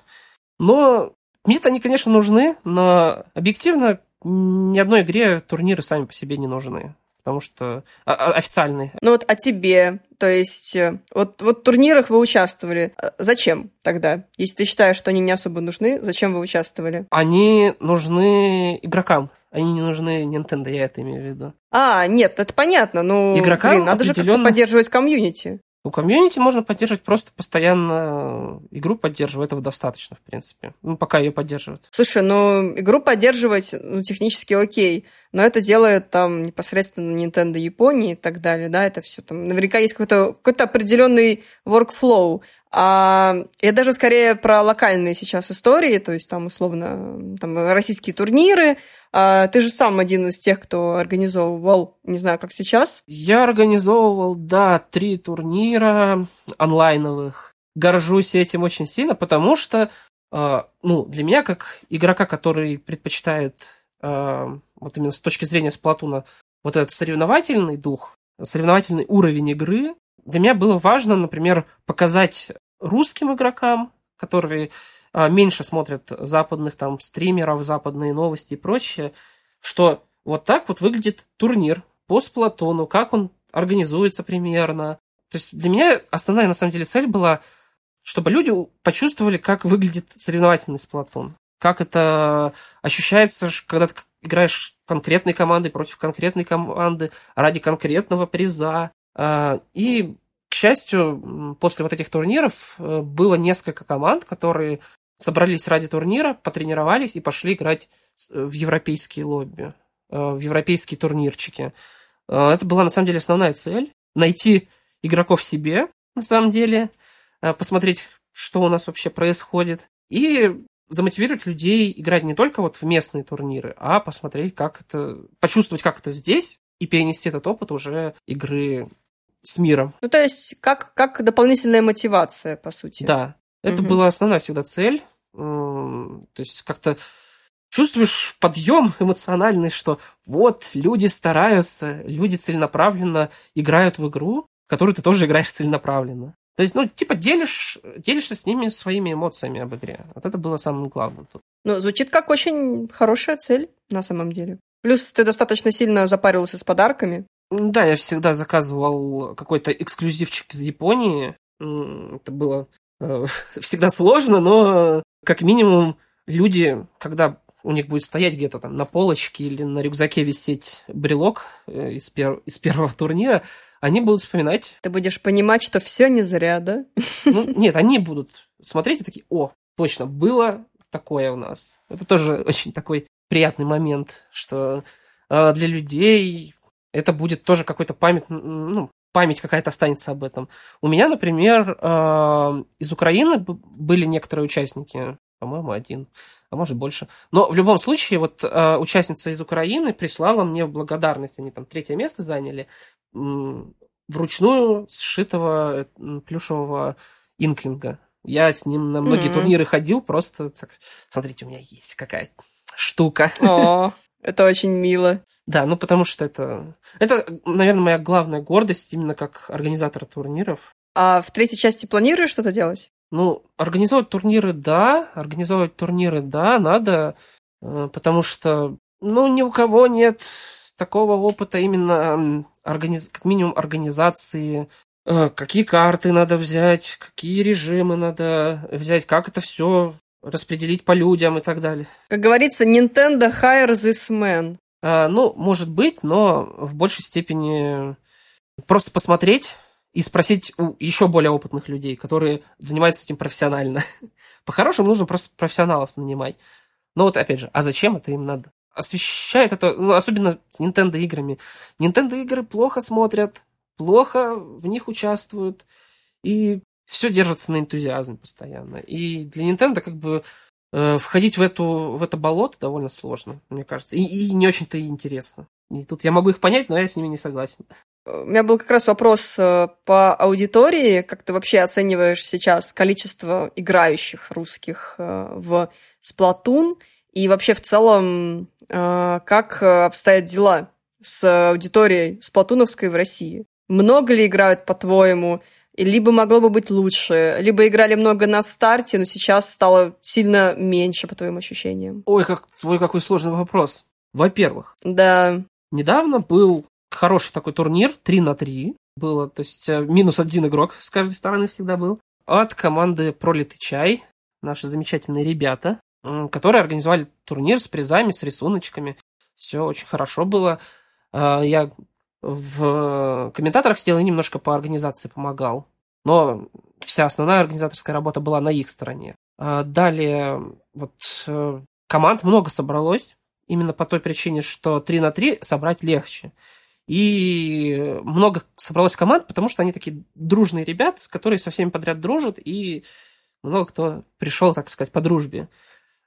Но мне-то они, конечно, нужны, но объективно ни одной игре турниры сами по себе не нужны потому что а, а, официальный. Ну вот, а тебе? То есть, э, вот, вот в турнирах вы участвовали. А зачем тогда? Если ты считаешь, что они не особо нужны, зачем вы участвовали? Они нужны игрокам. Они не нужны Nintendo, я это имею в виду. А, нет, это понятно. Ну, Игрокам блин, надо определенно... же как-то поддерживать комьюнити. У комьюнити можно поддерживать просто постоянно игру поддерживать. Этого достаточно, в принципе. Ну, пока ее поддерживают. Слушай, ну, игру поддерживать, ну, технически окей но это делает там непосредственно Nintendo Японии и так далее, да, это все там, наверняка есть какой-то какой определенный workflow, а я даже скорее про локальные сейчас истории, то есть там условно там российские турниры. А ты же сам один из тех, кто организовывал, не знаю, как сейчас. Я организовывал, да, три турнира онлайновых. Горжусь этим очень сильно, потому что, э, ну, для меня как игрока, который предпочитает вот именно с точки зрения Сплатуна, вот этот соревновательный дух, соревновательный уровень игры, для меня было важно, например, показать русским игрокам, которые а, меньше смотрят западных там стримеров, западные новости и прочее, что вот так вот выглядит турнир по Сплатону, как он организуется примерно. То есть для меня основная на самом деле цель была, чтобы люди почувствовали, как выглядит соревновательный Сплатон. Как это ощущается, когда ты играешь конкретной командой против конкретной команды ради конкретного приза. А, и, к счастью, после вот этих турниров э, было несколько команд, которые собрались ради турнира, потренировались и пошли играть в европейские лобби, э, в европейские турнирчики. Э, это была, на самом деле, основная цель. Найти игроков себе, на самом деле, посмотреть, что у нас вообще происходит. И замотивировать людей играть не только вот в местные турниры, а посмотреть, как это, почувствовать, как это здесь, и перенести этот опыт уже игры с миром. Ну, то есть, как, как дополнительная мотивация, по сути. Да. Это угу. была основная всегда цель. То есть, как-то чувствуешь подъем эмоциональный, что вот люди стараются, люди целенаправленно играют в игру, в которую ты тоже играешь целенаправленно. То есть, ну, типа, делишь, делишься с ними своими эмоциями об игре. Вот это было самым главным тут. Ну, звучит как очень хорошая цель, на самом деле. Плюс ты достаточно сильно запарился с подарками. Да, я всегда заказывал какой-то эксклюзивчик из Японии. Это было э, всегда сложно, но как минимум люди, когда у них будет стоять где-то там на полочке или на рюкзаке висеть брелок э, из, пер... из первого турнира, они будут вспоминать. Ты будешь понимать, что все не зря, да? Ну, нет, они будут смотреть и такие, о, точно, было такое у нас. Это тоже очень такой приятный момент, что э, для людей это будет тоже какой-то память, ну, память какая-то останется об этом. У меня, например, э, из Украины были некоторые участники, по-моему, один, а может больше. Но в любом случае, вот э, участница из Украины прислала мне в благодарность, они там третье место заняли, вручную сшитого плюшевого инклинга. Я с ним на многие mm-hmm. турниры ходил, просто так, смотрите, у меня есть какая штука. О, это очень мило. Да, ну потому что это... Это, наверное, моя главная гордость именно как организатора турниров. А в третьей части планируешь что-то делать? Ну, организовать турниры, да. Организовать турниры, да, надо. Э, потому что, ну, ни у кого нет такого опыта именно организ... как минимум организации, э, какие карты надо взять, какие режимы надо взять, как это все распределить по людям и так далее. Как говорится, Nintendo hire this man. А, ну, может быть, но в большей степени просто посмотреть и спросить у еще более опытных людей, которые занимаются этим профессионально. По-хорошему нужно просто профессионалов нанимать. Но вот опять же, а зачем это им надо? Освещает это, ну, особенно с Nintendo играми. Nintendo игры плохо смотрят, плохо в них участвуют, и все держится на энтузиазме постоянно. И для Nintendo как бы Э, входить в, эту, в это болото довольно сложно, мне кажется. И, и не очень-то интересно. И тут я могу их понять, но я с ними не согласен. У меня был как раз вопрос э, по аудитории. Как ты вообще оцениваешь сейчас количество играющих русских э, в Splatoon? И вообще в целом, как обстоят дела с аудиторией сплатуновской в России? Много ли играют, по-твоему? либо могло бы быть лучше, либо играли много на старте, но сейчас стало сильно меньше, по твоим ощущениям? Ой, как, ой, какой сложный вопрос. Во-первых, да. недавно был хороший такой турнир, 3 на 3 было, то есть э, минус один игрок с каждой стороны всегда был, от команды Пролитый чай, наши замечательные ребята, которые организовали турнир с призами, с рисуночками. Все очень хорошо было. А, я в комментаторах сидел и немножко по организации помогал. Но вся основная организаторская работа была на их стороне. А далее, вот э, команд много собралось, именно по той причине, что 3 на 3 собрать легче. И много собралось команд, потому что они такие дружные ребята, которые со всеми подряд дружат, и много кто пришел, так сказать, по дружбе.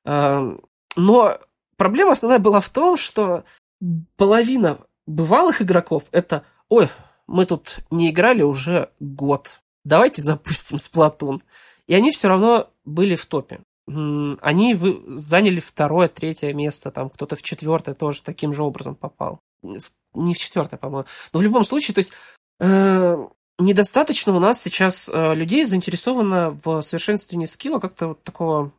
А, но проблема основная была в том, что половина бывалых игроков это «Ой, мы тут не играли уже год, давайте запустим Сплатун». И они все равно были в топе. Они заняли второе, третье место, там кто-то в четвертое тоже таким же образом попал. Не в четвертое, по-моему. Но в любом случае, то есть э, недостаточно у нас сейчас э, людей заинтересовано в совершенствовании скилла как-то вот такого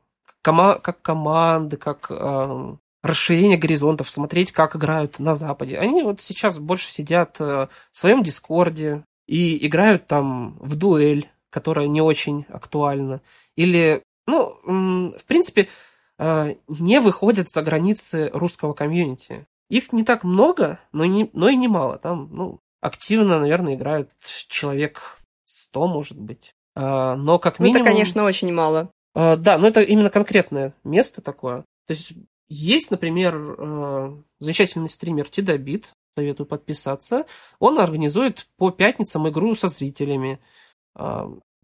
кома- как команды, как э, расширение горизонтов, смотреть, как играют на Западе. Они вот сейчас больше сидят э, в своем Дискорде и играют там в дуэль, которая не очень актуальна. Или, ну, в принципе, э, не выходят за границы русского комьюнити. Их не так много, но, не, но и немало. Там, ну, активно, наверное, играют человек 100, может быть. А, но как минимум... Ну, это, конечно, очень мало. А, да, но это именно конкретное место такое. То есть есть, например, замечательный стример Тидобит, советую подписаться. Он организует по пятницам игру со зрителями.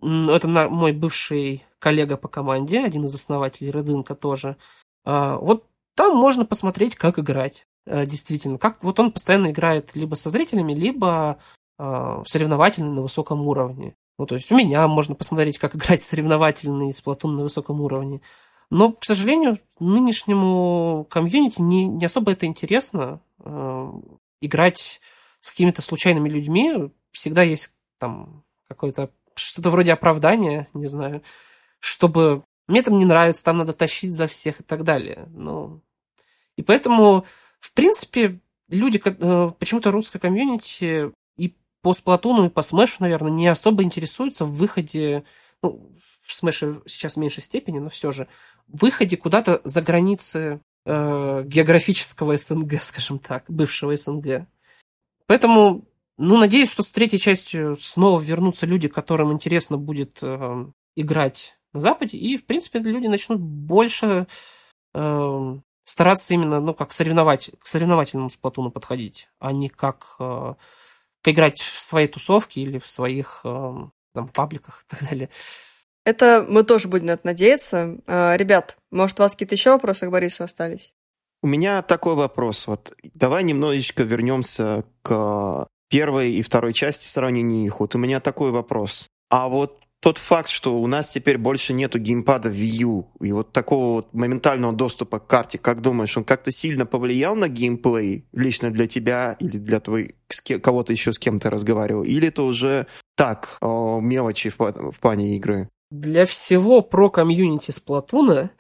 Это мой бывший коллега по команде, один из основателей Редынка тоже. А, вот там можно посмотреть, как играть. Э, действительно, как вот он постоянно играет либо со зрителями, либо а, соревновательный на высоком уровне. Ну, то есть у меня можно посмотреть, как играть соревновательный с Платун на высоком уровне. Но, к сожалению, нынешнему комьюнити не, не особо это интересно. Э, играть с какими-то случайными людьми всегда есть там какое-то что-то вроде оправдания, не знаю, чтобы мне там не нравится, там надо тащить за всех и так далее. Ну, и поэтому, в принципе, люди, э, почему-то русская комьюнити и по Сплатуну, и по Смешу, наверное, не особо интересуются в выходе, ну, в Смеше сейчас в меньшей степени, но все же, выходе куда-то за границы э, географического СНГ, скажем так, бывшего СНГ. Поэтому, ну, надеюсь, что с третьей частью снова вернутся люди, которым интересно будет э, играть на Западе, и, в принципе, люди начнут больше э, стараться именно, ну, как соревновать, к соревновательному сплатуну подходить, а не как э, поиграть в свои тусовки или в своих э, там, пабликах и так далее. Это мы тоже будем на это надеяться. Э, ребят, может, у вас какие-то еще вопросы к Борису остались? У меня такой вопрос. Вот давай немножечко вернемся к первой и второй части сравнения их. Вот у меня такой вопрос. А вот тот факт, что у нас теперь больше нету геймпада Wii U и вот такого вот моментального доступа к карте, как думаешь, он как-то сильно повлиял на геймплей лично для тебя или для твоей кого-то еще с кем то разговаривал? Или это уже так, о, мелочи в, в плане игры? Для всего про комьюнити Сплатуна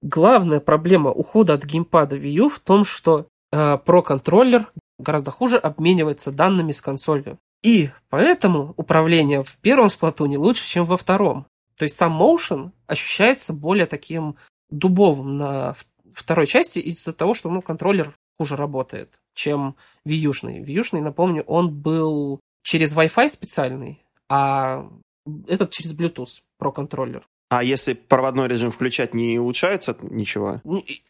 главная проблема ухода от геймпада Wii U в том, что э, про контроллер гораздо хуже обменивается данными с консолью. И поэтому управление в первом сплатуне лучше, чем во втором. То есть сам motion ощущается более таким дубовым на второй части из-за того, что ну, контроллер хуже работает, чем Wii U. напомню, он был через Wi-Fi специальный, а этот через Bluetooth про контроллер. А если проводной режим включать, не улучшается ничего?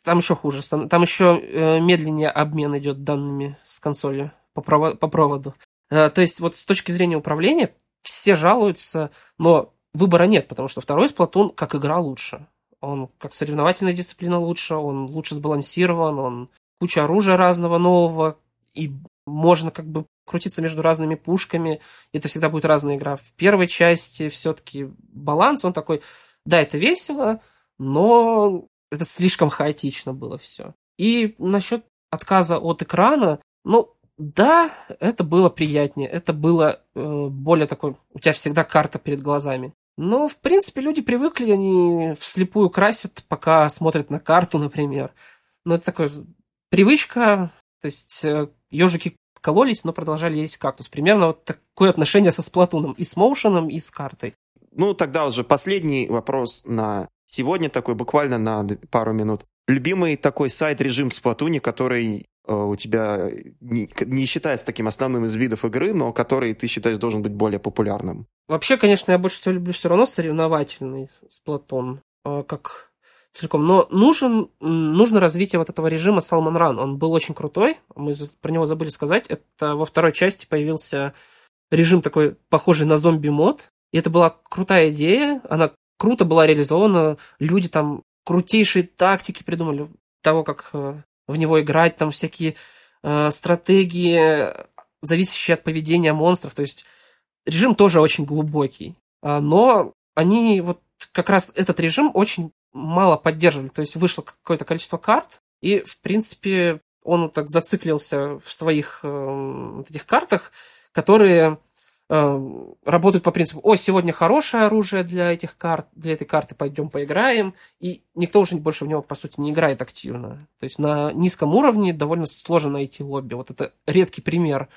Там еще хуже. Там еще э, медленнее обмен идет данными с консоли по, по проводу. Э, то есть вот с точки зрения управления все жалуются, но выбора нет, потому что второй Сплатун как игра лучше. Он как соревновательная дисциплина лучше, он лучше сбалансирован, он куча оружия разного нового, и можно как бы крутиться между разными пушками. Это всегда будет разная игра. В первой части все-таки баланс, он такой, да, это весело, но это слишком хаотично было все. И насчет отказа от экрана, ну, да, это было приятнее, это было э, более такой, у тебя всегда карта перед глазами. Но, в принципе, люди привыкли, они вслепую красят, пока смотрят на карту, например. Но это такое привычка, то есть э, ежики кололись, но продолжали есть кактус. Примерно вот такое отношение со сплатуном и с моушеном, и с картой. Ну, тогда уже последний вопрос на сегодня, такой буквально на пару минут. Любимый такой сайт-режим в Сплатуне, который Э, у тебя не, не считается таким основным из видов игры, но который ты считаешь должен быть более популярным? Вообще, конечно, я больше всего люблю все равно соревновательный Сплатон, э, как целиком. Но нужен, нужно развитие вот этого режима Salmon Run. Он был очень крутой, мы про него забыли сказать. Это во второй части появился режим такой, похожий на зомби-мод. И это была крутая идея, она круто была реализована. Люди там крутейшие тактики придумали того, как э, в него играть, там всякие э, стратегии, зависящие от поведения монстров. То есть режим тоже очень глубокий. А, но они вот как раз этот режим очень мало поддерживали. То есть вышло какое-то количество карт, и, в принципе, он вот так зациклился в своих э, вот этих картах, которые работают по принципу, о, сегодня хорошее оружие для этих карт, для этой карты, пойдем поиграем, и никто уже больше в него, по сути, не играет активно. То есть на низком уровне довольно сложно найти лобби. Вот это редкий пример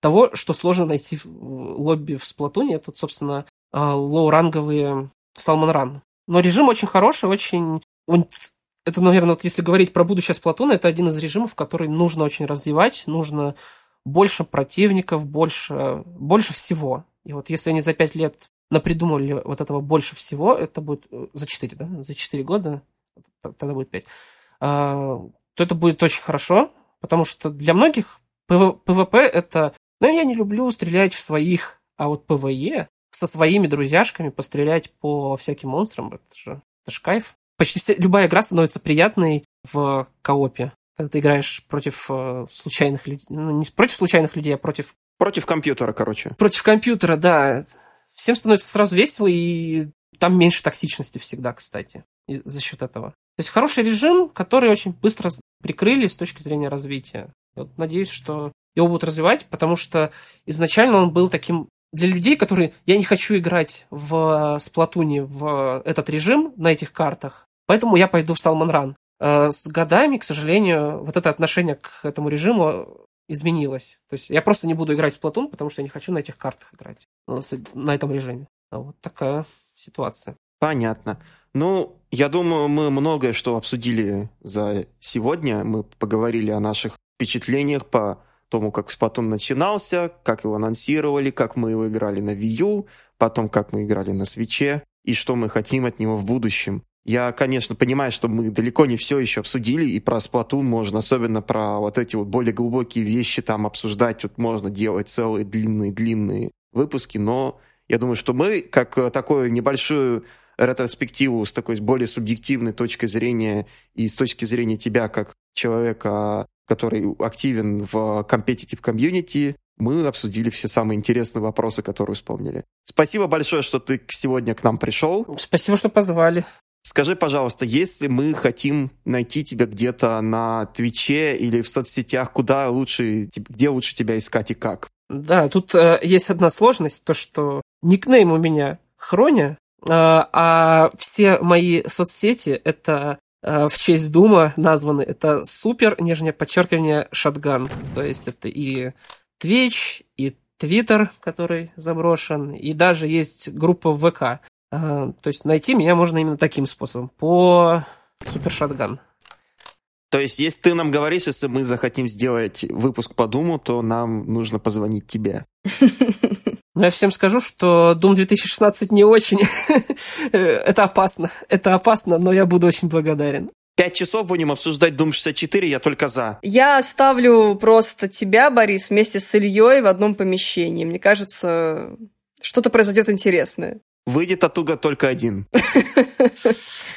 того, что сложно найти лобби в Сплатуне. Это, собственно, э, лоу-ранговые Salmon Run. Но режим очень хороший, очень... Он... Это, наверное, вот если говорить про будущее Сплатуна, это один из режимов, который нужно очень развивать, нужно больше противников, больше, больше всего. И вот если они за пять лет напридумали вот этого больше всего, это будет э, за четыре, да? За четыре года, тогда будет пять, а, то это будет очень хорошо, потому что для многих PvP это... Ну, я не люблю стрелять в своих, а вот PvE со своими друзьяшками пострелять по всяким монстрам, это же, это же кайф. Почти вся, любая игра становится приятной в коопе когда ты играешь против э, случайных людей, ну, не против случайных людей, а против... Против компьютера, короче. Против компьютера, да. Всем становится сразу весело, и там меньше токсичности всегда, кстати, за счет этого. То есть хороший режим, который очень быстро прикрыли с точки зрения развития. Вот, надеюсь, что его будут развивать, потому что изначально он был таким для людей, которые... Я не хочу играть в Сплатуне в этот режим на этих картах, поэтому я пойду в Salmon Run. Э, с годами, к сожалению, вот это отношение к этому режиму изменилось. То есть я просто не буду играть в Платун, потому что я не хочу на этих картах играть, на этом режиме. А вот такая ситуация. Понятно. Ну, я думаю, мы многое что обсудили за сегодня. Мы поговорили о наших впечатлениях по тому, как Splatoon начинался, как его анонсировали, как мы его играли на Wii U, потом как мы играли на свече и что мы хотим от него в будущем. Я, конечно, понимаю, что мы далеко не все еще обсудили, и про Splatoon можно, особенно про вот эти вот более глубокие вещи там обсуждать, вот можно делать целые длинные-длинные выпуски, но я думаю, что мы, как э, такую небольшую ретроспективу с такой более субъективной точкой зрения и с точки зрения тебя как человека, который активен в competitive комьюнити, мы обсудили все самые интересные вопросы, которые вспомнили. Спасибо большое, что ты сегодня к нам пришел. Спасибо, что позвали. Скажи, пожалуйста, если мы хотим найти тебя где-то на Твиче или в соцсетях, куда лучше, где лучше тебя искать и как? Да, тут э, есть одна сложность, то что никнейм у меня Хроня, э, а все мои соцсети это э, в честь Дума названы. Это супер, нижнее подчеркивание, шатган. То есть это и Twitch, и Твиттер, который заброшен, и даже есть группа ВК. Э, то есть найти меня можно именно таким способом, по супер шатган. То есть, если ты нам говоришь, если мы захотим сделать выпуск по Думу, то нам нужно позвонить тебе. Ну, я всем скажу, что Doom 2016 не очень. Это опасно. Это опасно, но я буду очень благодарен. Пять часов будем обсуждать Doom 64, я только за. Я оставлю просто тебя, Борис, вместе с Ильей в одном помещении. Мне кажется, что-то произойдет интересное. Выйдет оттуда только один.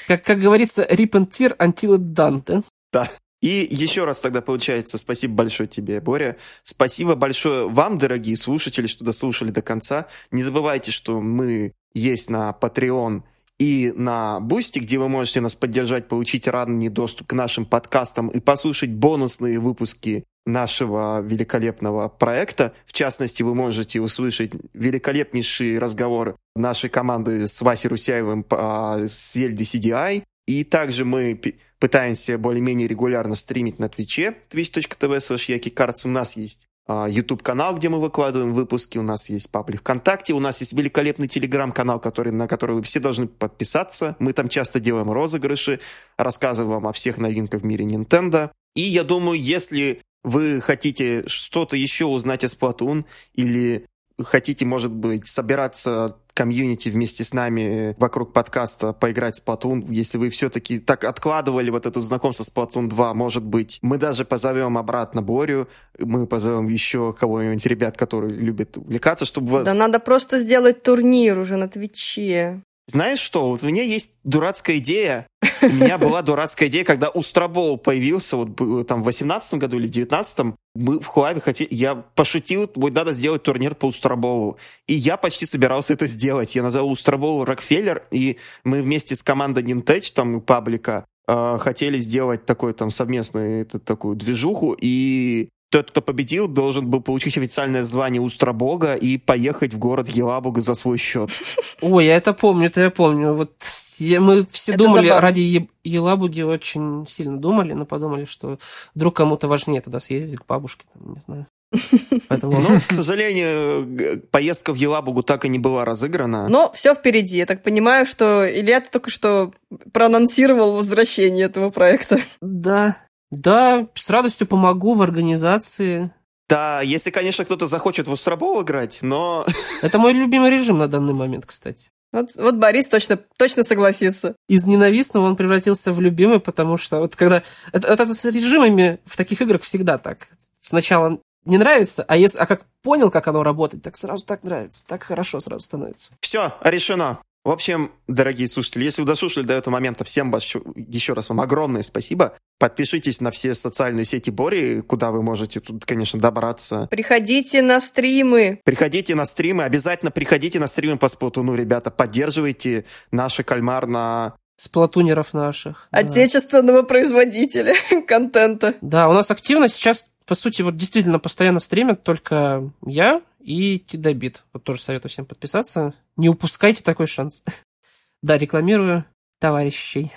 Как, как говорится, rip and tear until it's done, да? Да. И еще раз тогда получается спасибо большое тебе, Боря. Спасибо большое вам, дорогие слушатели, что дослушали до конца. Не забывайте, что мы есть на Patreon и на Boosty, где вы можете нас поддержать, получить ранний доступ к нашим подкастам и послушать бонусные выпуски нашего великолепного проекта. В частности, вы можете услышать великолепнейший разговор нашей команды с Васей Русяевым по Зельде CDI. И также мы пытаемся более-менее регулярно стримить на Твиче, twitch.tv slash У нас есть YouTube-канал, где мы выкладываем выпуски, у нас есть паблик ВКонтакте, у нас есть великолепный Телеграм-канал, который, на который вы все должны подписаться. Мы там часто делаем розыгрыши, рассказываем вам о всех новинках в мире Nintendo. И я думаю, если вы хотите что-то еще узнать о Splatoon или хотите, может быть, собираться комьюнити вместе с нами вокруг подкаста поиграть в Splatoon. Если вы все-таки так откладывали вот это знакомство с Splatoon 2, может быть, мы даже позовем обратно Борю, мы позовем еще кого-нибудь ребят, которые любят увлекаться, чтобы... Вас... Да надо просто сделать турнир уже на Твиче. Знаешь что, вот у меня есть дурацкая идея. У меня была дурацкая идея, когда Устробол появился, вот там в 18 году или 19 мы в Хуаве хотели, я пошутил, будет надо сделать турнир по Устроболу. И я почти собирался это сделать. Я назвал Устробол Рокфеллер, и мы вместе с командой Nintech, там, паблика, э, хотели сделать такой там совместную это, такую движуху, и тот, кто победил, должен был получить официальное звание Устробога и поехать в город Елабуга за свой счет. Ой, я это помню, это я помню. Вот мы все это думали, забавно. ради Елабуги очень сильно думали, но подумали, что вдруг кому-то важнее туда съездить к бабушке, там, не знаю. Поэтому, ну, к сожалению, поездка в Елабугу так и не была разыграна. Но все впереди. Я так понимаю, что Илья только что проанонсировал возвращение этого проекта. Да, да, с радостью помогу в организации. Да, если, конечно, кто-то захочет в Устробол играть, но... Это мой любимый режим на данный момент, кстати. Вот, вот Борис точно, точно согласится. Из ненавистного он превратился в любимый, потому что вот когда... Это, это с режимами в таких играх всегда так. Сначала не нравится, а, если, а как понял, как оно работает, так сразу так нравится, так хорошо сразу становится. Все, решено. В общем, дорогие слушатели, если вы дослушали до этого момента, всем вас еще раз вам огромное спасибо. Подпишитесь на все социальные сети Бори, куда вы можете тут, конечно, добраться. Приходите на стримы. Приходите на стримы, обязательно приходите на стримы по Сплатуну, ребята. Поддерживайте наши кальмар на сплатунеров наших. Отечественного да. производителя контента. Да, у нас активно сейчас, по сути, вот действительно постоянно стримят только я и Тидобит. Вот тоже советую всем подписаться. Не упускайте такой шанс. Да, рекламирую товарищей.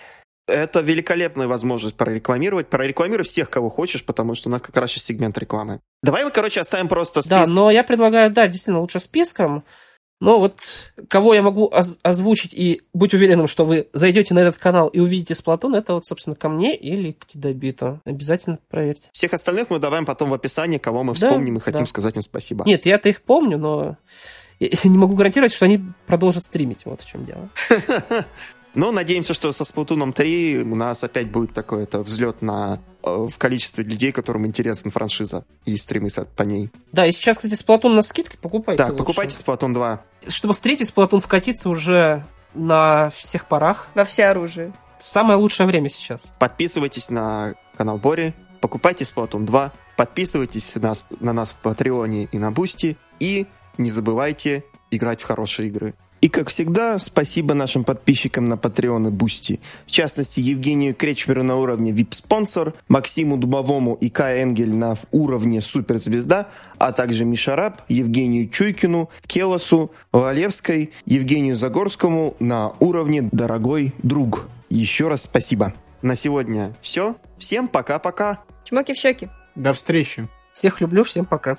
Это великолепная возможность прорекламировать. Прорекламируй всех, кого хочешь, потому что у нас как раз сейчас сегмент рекламы. Давай мы, короче, оставим просто список. Да, но я предлагаю, да, действительно, лучше списком. Ну вот, кого я могу оз- озвучить и быть уверенным, что вы зайдете на этот канал и увидите Сплатун, это вот, собственно, ко мне или к Тидобиту. Обязательно проверьте. Всех остальных мы добавим потом в описании, кого мы Да, вспомним и хотим да. сказать им спасибо. Нет, я-то их помню, но я не могу гарантировать, что они продолжат стримить. Вот в чем дело. Но надеемся, что со Splatoon 3 у нас опять будет такой это взлет на, э, в количестве людей, которым интересна франшиза и стримы по ней. Да, и сейчас, кстати, Splatoon на скидке покупайте. Так, лучше. покупайте Splatoon 2. Чтобы в третий Splatoon вкатиться уже на всех парах. Во все оружие. Самое лучшее время сейчас. Подписывайтесь на канал Бори, покупайте Splatoon 2, подписывайтесь на, на нас в Патреоне и на Boosty, и не забывайте играть в хорошие игры. И, как всегда, спасибо нашим подписчикам на Patreon и Boosty. В частности, Евгению Кречмеру на уровне VIP-спонсор, Максиму Дубовому и Кай Энгель на уровне суперзвезда, а также Мишараб, Евгению Чуйкину, Келосу, Лалевской, Евгению Загорскому на уровне дорогой друг. Еще раз спасибо. На сегодня все. Всем пока-пока. Чмоки в щеки. До встречи. Всех люблю, всем пока.